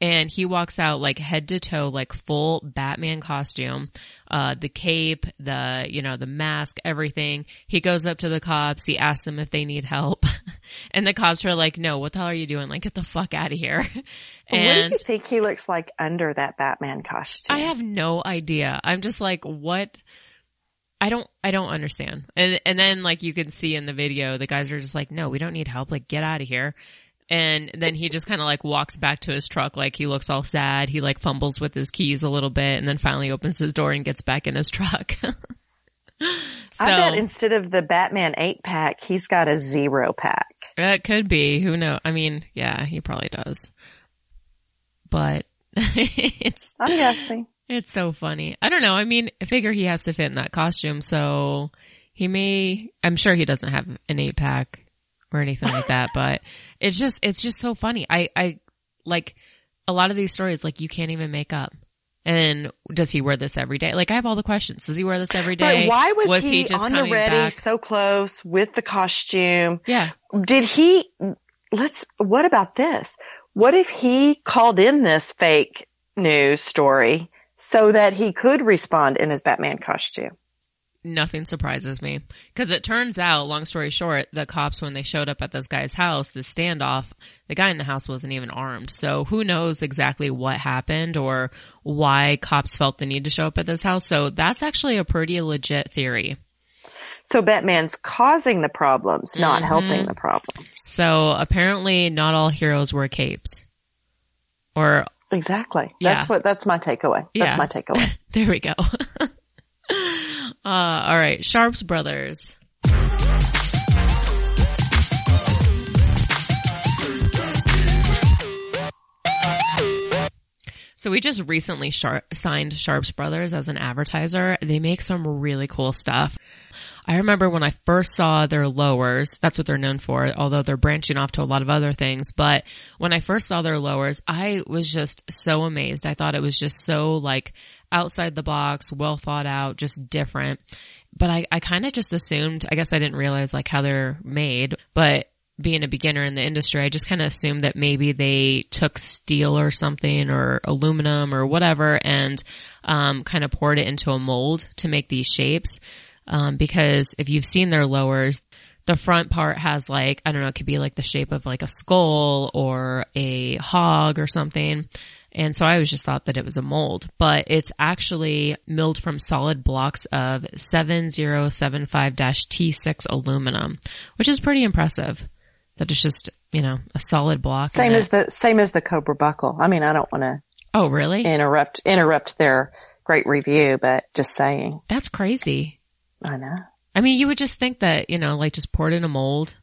and he walks out like head to toe, like full Batman costume, uh, the cape, the, you know, the mask, everything. He goes up to the cops. He asks them if they need help. and the cops are like, no, what the hell are you doing? Like, get the fuck out of here. and what do you think he looks like under that Batman costume? I have no idea. I'm just like, what? I don't, I don't understand. And, and then like you can see in the video, the guys are just like, no, we don't need help. Like, get out of here. And then he just kind of like walks back to his truck, like he looks all sad. He like fumbles with his keys a little bit and then finally opens his door and gets back in his truck. so, I bet instead of the Batman eight pack, he's got a zero pack. It could be. Who knows? I mean, yeah, he probably does. But it's. I'm guessing. It's so funny. I don't know. I mean, I figure he has to fit in that costume, so he may. I'm sure he doesn't have an eight pack or anything like that, but it's just, it's just so funny. I, I like a lot of these stories, like you can't even make up. And does he wear this every day? Like I have all the questions. Does he wear this every day? But why was, was he, he, just on the ready back? so close with the costume? Yeah. Did he, let's, what about this? What if he called in this fake news story so that he could respond in his Batman costume? Nothing surprises me because it turns out, long story short, the cops when they showed up at this guy's house, the standoff, the guy in the house wasn't even armed. So who knows exactly what happened or why cops felt the need to show up at this house. So that's actually a pretty legit theory. So Batman's causing the problems, not mm-hmm. helping the problems. So apparently not all heroes wear capes. Or Exactly. Yeah. That's what that's my takeaway. That's yeah. my takeaway. there we go. Uh, all right. Sharps Brothers. So we just recently signed Sharps Brothers as an advertiser. They make some really cool stuff. I remember when I first saw their lowers, that's what they're known for, although they're branching off to a lot of other things. But when I first saw their lowers, I was just so amazed. I thought it was just so like outside the box, well thought out, just different. But I, I kind of just assumed, I guess I didn't realize like how they're made, but being a beginner in the industry, I just kind of assumed that maybe they took steel or something or aluminum or whatever and, um, kind of poured it into a mold to make these shapes. Um, because if you've seen their lowers, the front part has like, I don't know, it could be like the shape of like a skull or a hog or something. And so I always just thought that it was a mold, but it's actually milled from solid blocks of 7075-T6 aluminum, which is pretty impressive. That it's just, you know, a solid block. Same as the, same as the Cobra buckle. I mean, I don't want to. Oh, really? Interrupt, interrupt their great review, but just saying. That's crazy. I know. I mean, you would just think that, you know, like just poured in a mold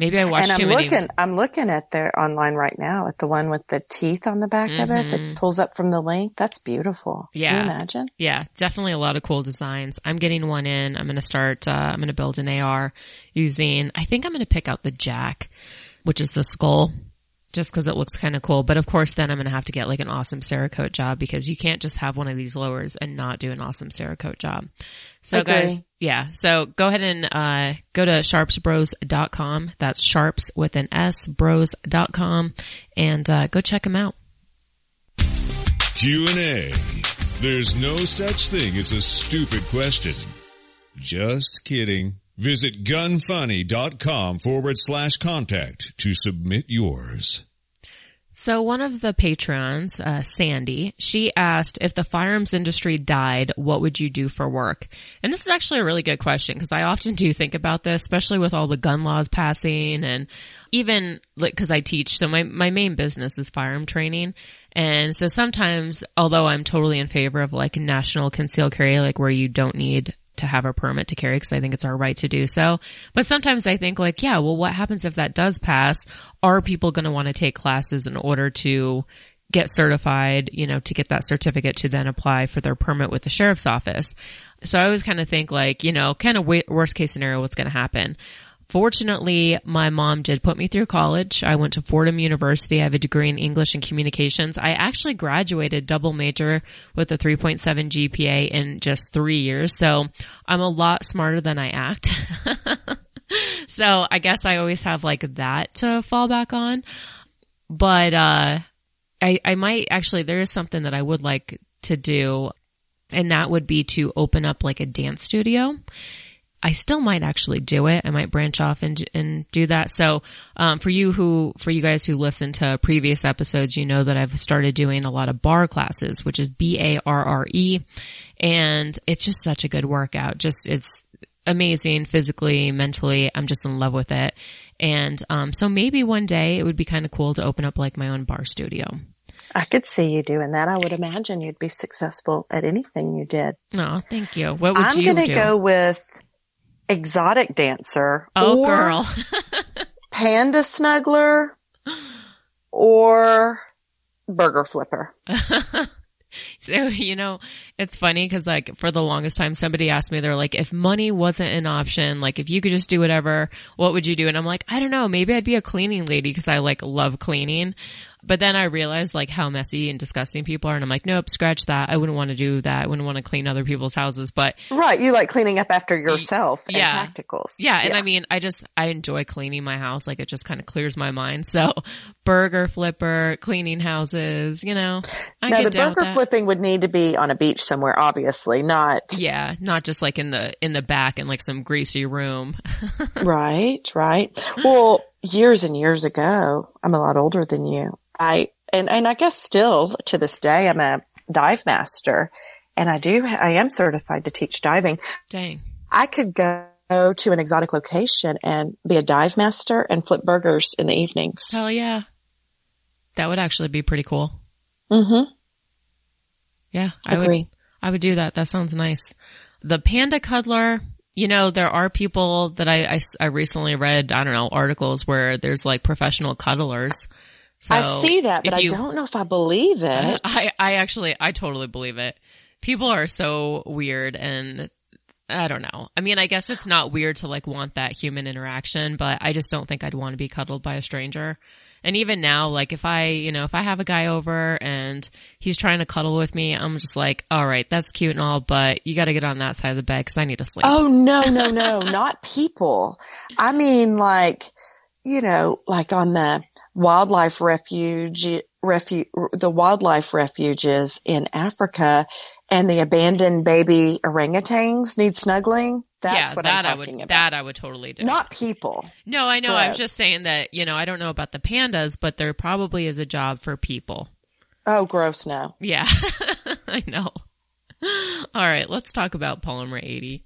Maybe I watched and I'm looking, many. I'm looking at their online right now at the one with the teeth on the back mm-hmm. of it that mm-hmm. pulls up from the link. That's beautiful. Yeah. Can you imagine? Yeah, definitely a lot of cool designs. I'm getting one in. I'm going to start, uh, I'm going to build an AR using, I think I'm going to pick out the jack, which is the skull just because it looks kind of cool. But of course, then I'm going to have to get like an awesome Cerakote job because you can't just have one of these lowers and not do an awesome Cerakote job. So Agree. guys, yeah. So go ahead and, uh, go to sharpsbros.com. That's sharps with an S bros.com and, uh, go check them out. Q&A. There's no such thing as a stupid question. Just kidding. Visit gunfunny.com forward slash contact to submit yours. So one of the patrons, uh, Sandy, she asked if the firearms industry died, what would you do for work? And this is actually a really good question because I often do think about this, especially with all the gun laws passing and even like, cause I teach. So my, my main business is firearm training. And so sometimes, although I'm totally in favor of like national concealed carry, like where you don't need to have a permit to carry because I think it's our right to do so. But sometimes I think like, yeah, well, what happens if that does pass? Are people going to want to take classes in order to get certified, you know, to get that certificate to then apply for their permit with the sheriff's office? So I always kind of think like, you know, kind of worst case scenario, what's going to happen? Fortunately, my mom did put me through college. I went to Fordham University. I have a degree in English and communications. I actually graduated double major with a 3.7 GPA in just three years. So I'm a lot smarter than I act. so I guess I always have like that to fall back on. But, uh, I, I might actually, there is something that I would like to do and that would be to open up like a dance studio. I still might actually do it. I might branch off and and do that. So, um, for you who, for you guys who listen to previous episodes, you know that I've started doing a lot of barre classes, which is B A R R E, and it's just such a good workout. Just it's amazing physically, mentally. I'm just in love with it, and um, so maybe one day it would be kind of cool to open up like my own barre studio. I could see you doing that. I would imagine you'd be successful at anything you did. No, oh, thank you. What would you do? I'm gonna go with exotic dancer. oh, or girl. Panda snuggler or burger flipper. So, you know, it's funny because like for the longest time, somebody asked me, they're like, if money wasn't an option, like if you could just do whatever, what would you do? And I'm like, I don't know. Maybe I'd be a cleaning lady because I like love cleaning. But then I realized like how messy and disgusting people are. And I'm like, nope, scratch that. I wouldn't want to do that. I wouldn't want to clean other people's houses. But Right. You like cleaning up after yourself and Yeah. tacticals. yeah. And I mean, I just, I enjoy cleaning my house. Like it just kind of clears my mind. So burger flipper, cleaning houses, you know, I now the burger flipping would need to be on a beach somewhere, obviously, not Yeah. Not just like in the, in the back in like some greasy room. right, right. Well, years and years ago, I'm a lot older than you. I and and I guess still to this day, I'm a dive master, and I do I am certified to teach diving. Dang. I could go to an exotic location and be a dive master and flip burgers in the evenings. Hell yeah. That would actually be pretty cool. Mm-hmm. Yeah, I would, I would do that. That sounds nice. The panda cuddler, you know, there are people that I I recently read, I don't know, articles where there's like professional cuddlers. So I see that, but if I don't know if I believe it. I, I actually, I totally believe it. People are so weird and I don't know. I mean, I guess it's not weird to like want that human interaction, but I just don't think I'd want to be cuddled by a stranger. And even now, like if I, you know, if I have a guy over and he's trying to cuddle with me, I'm just like, all right, that's cute and all, but you got to get on that side of the bed because I need to sleep. Oh no, no, no, not people. I mean like, you know, like on the wildlife refuge, refuge, the wildlife refuges in Africa and the abandoned baby orangutans need snuggling. That's yeah, what that I'm I would, about. that I would totally do. Not people. no, I know. I was just saying that, you know, I don't know about the pandas, but there probably is a job for people. Oh, gross. No. Yeah, I know. All right, let's talk about Polymer80.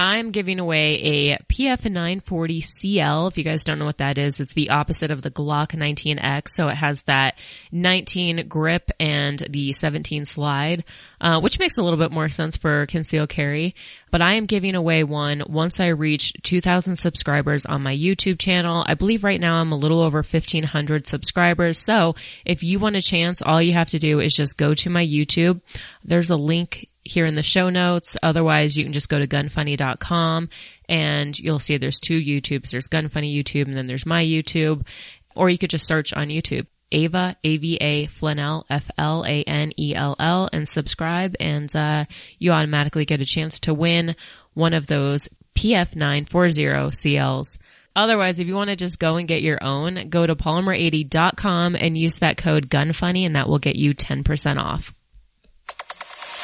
I'm giving away a PF940CL. If you guys don't know what that is, it's the opposite of the Glock 19X. So it has that 19 grip and the 17 slide, uh, which makes a little bit more sense for conceal carry. But I am giving away one once I reach 2,000 subscribers on my YouTube channel. I believe right now I'm a little over 1,500 subscribers. So if you want a chance, all you have to do is just go to my YouTube. There's a link here in the show notes. Otherwise, you can just go to gunfunny.com and you'll see there's two YouTubes. There's Gunfunny YouTube and then there's my YouTube. Or you could just search on YouTube. Ava, A-V-A, Flanell, F-L-A-N-E-L-L, and subscribe, and uh, you automatically get a chance to win one of those PF940 CLs. Otherwise, if you want to just go and get your own, go to polymer80.com and use that code GUNFUNNY, and that will get you 10% off.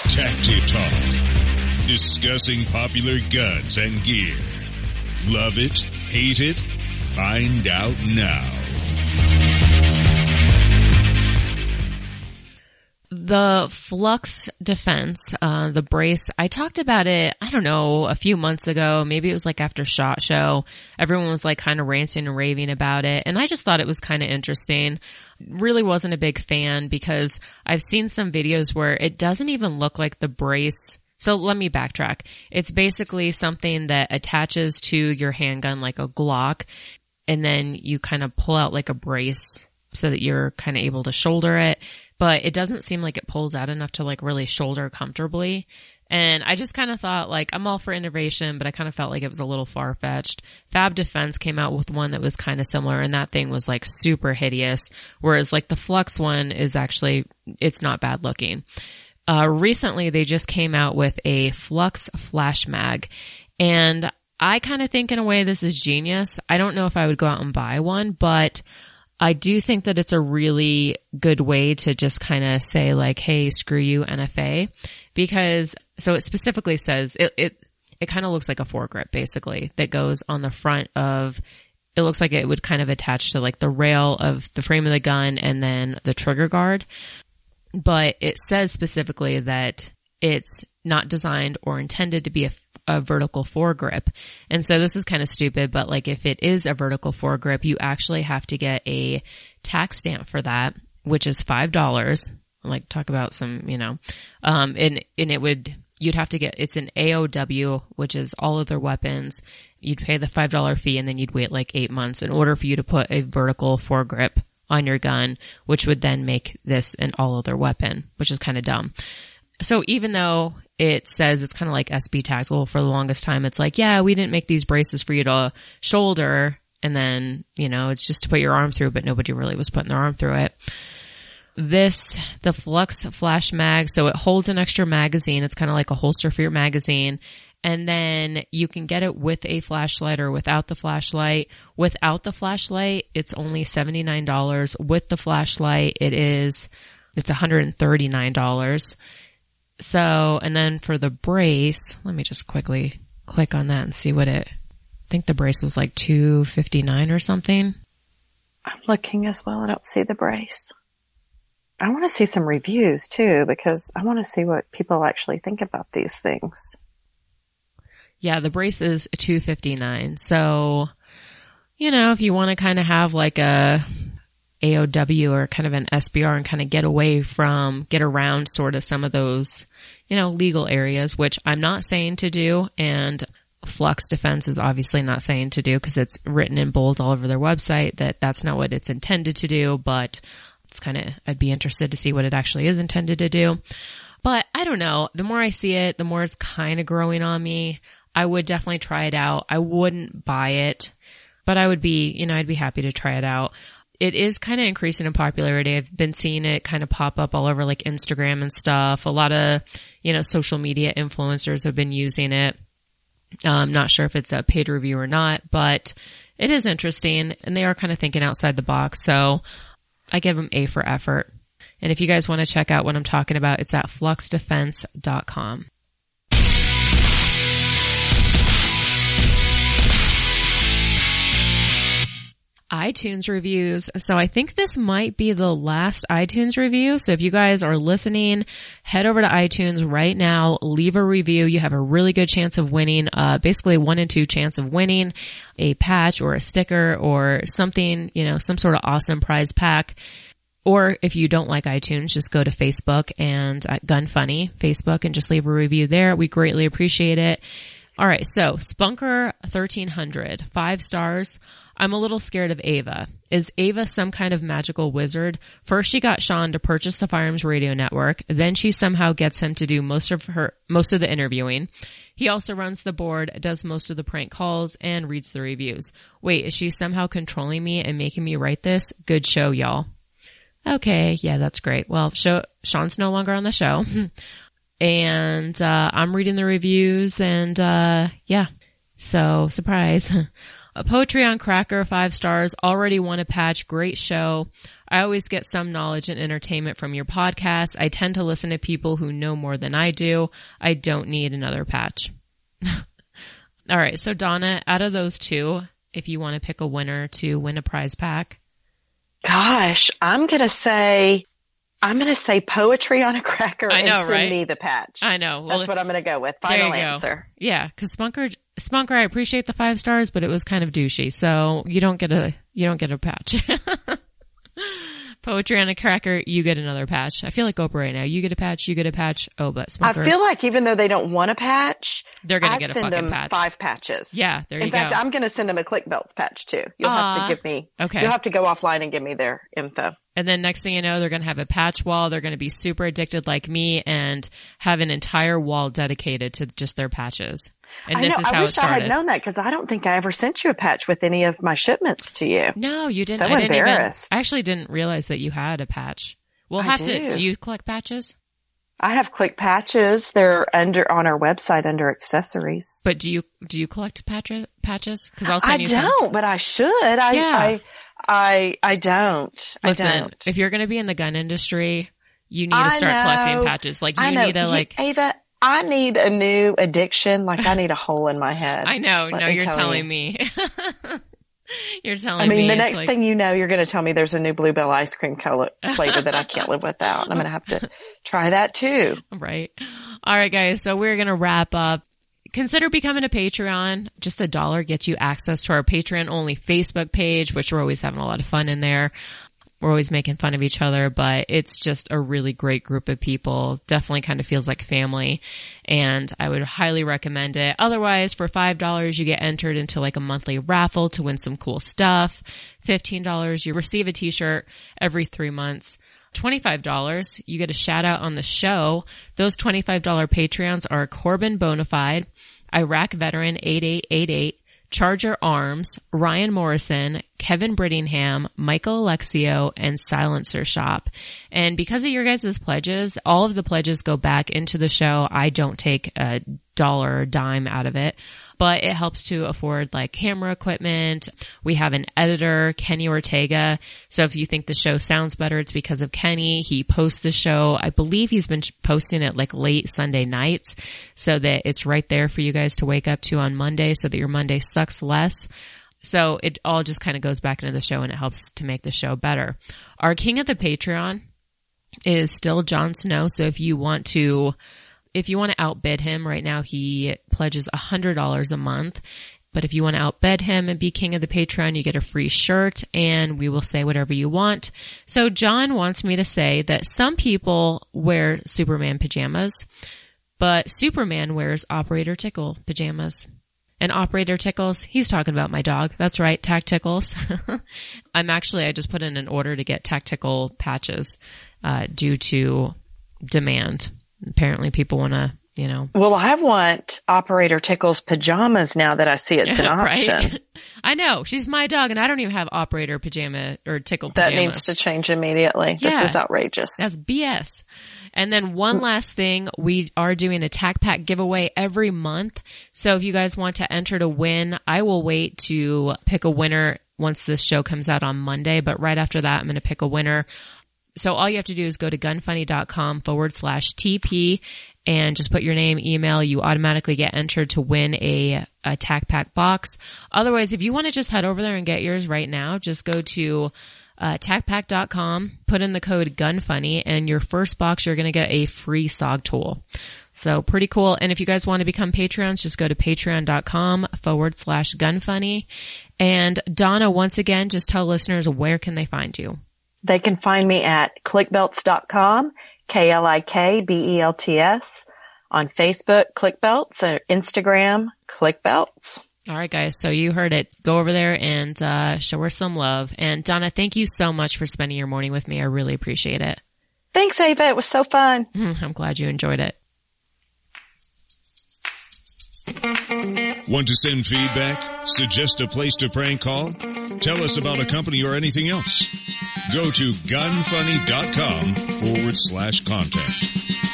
Tacti Talk. Discussing popular guns and gear. Love it? Hate it? Find out now. The Flux Defense, uh, the brace, I talked about it, I don't know, a few months ago. Maybe it was like after SHOT Show. Everyone was like kind of ranting and raving about it. And I just thought it was kind of interesting. Really wasn't a big fan because I've seen some videos where it doesn't even look like the brace so let me backtrack. It's basically something that attaches to your handgun like a Glock and then you kind of pull out like a brace so that you're kind of able to shoulder it. But it doesn't seem like it pulls out enough to like really shoulder comfortably. And I just kind of thought like I'm all for innovation, but I kind of felt like it was a little far fetched. Fab Defense came out with one that was kind of similar and that thing was like super hideous. Whereas like the Flux one is actually, it's not bad looking. Uh, recently they just came out with a Flux Flash Mag and I kind of think in a way this is genius. I don't know if I would go out and buy one, but I do think that it's a really good way to just kind of say like, Hey, screw you NFA because so it specifically says it, it, it kind of looks like a foregrip basically that goes on the front of, it looks like it would kind of attach to like the rail of the frame of the gun and then the trigger guard. But it says specifically that it's not designed or intended to be a a vertical foregrip. And so this is kind of stupid, but like if it is a vertical foregrip, you actually have to get a tax stamp for that, which is $5. Like talk about some, you know, um, and, and it would, you'd have to get, it's an AOW, which is all other weapons. You'd pay the $5 fee and then you'd wait like eight months in order for you to put a vertical foregrip on your gun, which would then make this an all other weapon, which is kind of dumb. So even though it says it's kind of like SB Tactical for the longest time. It's like, yeah, we didn't make these braces for you to shoulder. And then, you know, it's just to put your arm through, but nobody really was putting their arm through it. This, the Flux Flash Mag, so it holds an extra magazine. It's kind of like a holster for your magazine. And then you can get it with a flashlight or without the flashlight. Without the flashlight, it's only $79. With the flashlight, it is, it's $139. So, and then for the brace, let me just quickly click on that and see what it, I think the brace was like 259 or something. I'm looking as well. I don't see the brace. I want to see some reviews too because I want to see what people actually think about these things. Yeah, the brace is 259. So, you know, if you want to kind of have like a AOW or kind of an SBR and kind of get away from, get around sort of some of those, you know, legal areas, which I'm not saying to do. And Flux Defense is obviously not saying to do because it's written in bold all over their website that that's not what it's intended to do, but it's kind of, I'd be interested to see what it actually is intended to do. But I don't know. The more I see it, the more it's kind of growing on me. I would definitely try it out. I wouldn't buy it, but I would be, you know, I'd be happy to try it out it is kind of increasing in popularity. I've been seeing it kind of pop up all over like Instagram and stuff. A lot of, you know, social media influencers have been using it. I'm not sure if it's a paid review or not, but it is interesting and they are kind of thinking outside the box. So I give them A for effort. And if you guys want to check out what I'm talking about, it's at fluxdefense.com. iTunes reviews. So I think this might be the last iTunes review. So if you guys are listening, head over to iTunes right now, leave a review. You have a really good chance of winning, uh, basically one in two chance of winning a patch or a sticker or something, you know, some sort of awesome prize pack. Or if you don't like iTunes, just go to Facebook and uh, Gun Funny Facebook and just leave a review there. We greatly appreciate it. All right. So Spunker 1300, five stars. I'm a little scared of Ava. Is Ava some kind of magical wizard? First she got Sean to purchase the Firearms Radio Network, then she somehow gets him to do most of her, most of the interviewing. He also runs the board, does most of the prank calls, and reads the reviews. Wait, is she somehow controlling me and making me write this? Good show, y'all. Okay, yeah, that's great. Well, show, Sean's no longer on the show. and, uh, I'm reading the reviews and, uh, yeah. So, surprise. A poetry on Cracker, five stars, already won a patch, great show. I always get some knowledge and entertainment from your podcast. I tend to listen to people who know more than I do. I don't need another patch. All right. So Donna, out of those two, if you want to pick a winner to win a prize pack. Gosh, I'm going to say I'm going to say poetry on a cracker I know, and send right? me the patch. I know. Well, That's what I'm going to go with. Final answer. Go. Yeah, because Spunker, Spunker, I appreciate the five stars, but it was kind of douchey, so you don't get a you don't get a patch. poetry on a cracker, you get another patch. I feel like Oprah right now. You get a patch, you get a patch. Oh, but Spunker. I feel like even though they don't want a patch, they're going to get a send fucking them patch. Five patches. Yeah, there you In fact, I'm going to send them a KlikBelts patch too. You'll uh, have to give me. Okay. You'll have to go offline and give me their info. And then next thing you know, they're going to have a patch wall. They're going to be super addicted like me and have an entire wall dedicated to just their patches. And I this know. is how I it wish I had known that because I don't think I ever sent you a patch with any of my shipments to you. no, you didn't. So I didn't even, embarrassed. I actually didn't realize that you had a patch. We'll have to, do. do you collect patches? I have Klik patches. They're under on our website under accessories. But do you, do you collect patch, patches? Cause I'll send I you some. don't, but I should. I, Yeah. I, I, I don't. Listen, I don't. if you're going to be in the gun industry, you need to start collecting patches. Like you need to like, Ava, I need a new addiction. Like I need a hole in my head. I know, Let no, you're tell telling you. me. you're telling me. I mean, me. the next like- thing you know, you're going to tell me there's a new Bluebell ice cream color flavor that I can't live without. I'm going to have to try that too. Right. All right, guys. So we're going to wrap up. Consider becoming a Patreon. Just a dollar gets you access to our Patreon only Facebook page, which we're always having a lot of fun in there. We're always making fun of each other, but it's just a really great group of people. Definitely kind of feels like family and I would highly recommend it. Otherwise, for $5, you get entered into like a monthly raffle to win some cool stuff. $15, you receive a t-shirt every three months. $25, you get a shout out on the show. Those $25 Patreons are Corbin Bonafide, Iraq Veteran 8888, Charger Arms, Ryan Morrison, Kevin Brittingham, Michael Alexio, and Silencer Shop. And because of your guys' pledges, all of the pledges go back into the show. I don't take a dollar or dime out of it but it helps to afford like camera equipment. We have an editor, Kenny Ortega. So if you think the show sounds better, it's because of Kenny. He posts the show. I believe he's been posting it like late Sunday nights so that it's right there for you guys to wake up to on Monday so that your Monday sucks less. So it all just kind of goes back into the show and it helps to make the show better. Our king of the Patreon is still Jon Snow. So if you want to if you want to outbid him right now, he pledges a hundred dollars a month. But if you want to outbid him and be king of the Patreon, you get a free shirt and we will say whatever you want. So John wants me to say that some people wear Superman pajamas, but Superman wears Operator Tickle pajamas. And Operator Tickles, he's talking about my dog. That's right, Tacticals. I'm actually, I just put in an order to get Tactical patches, uh, due to demand apparently people want to, you know, Well, I want Operator Tickle's pajamas now that I see it's an option. right? I know she's my dog, and I don't even have operator pajama or tickle That needs to change immediately. This is outrageous. That's BS. And then one last thing, we are doing a TAC Pack giveaway every month. So if you guys want to enter to win, I will wait to pick a winner once this show comes out on Monday. But right after that, I'm going to pick a winner. So all you have to do is go to gunfunny.com forward slash TP and just put your name, email. You automatically get entered to win a, a TAC Pack box. Otherwise, if you want to just head over there and get yours right now, just go to uh, tacpack.com, put in the code GUNFUNNY, and your first box, you're going to get a free SOG tool. So pretty cool. And if you guys want to become Patreons, just go to patreon.com forward slash gunfunny. And Donna, once again, just tell listeners where can they find you? They can find me at klikbelts.com, K-L-I-K-B-E-L-T-S, on Facebook, KlikBelts, or Instagram, KlikBelts. All right, guys. So you heard it. Go over there and uh, show her some love. And Donna, thank you so much for spending your morning with me. I really appreciate it. Thanks, Ava. It was so fun. I'm glad you enjoyed it. Want to send feedback? Suggest a place to prank call? Tell us about a company or anything else? Go to gunfunny.com forward slash contact.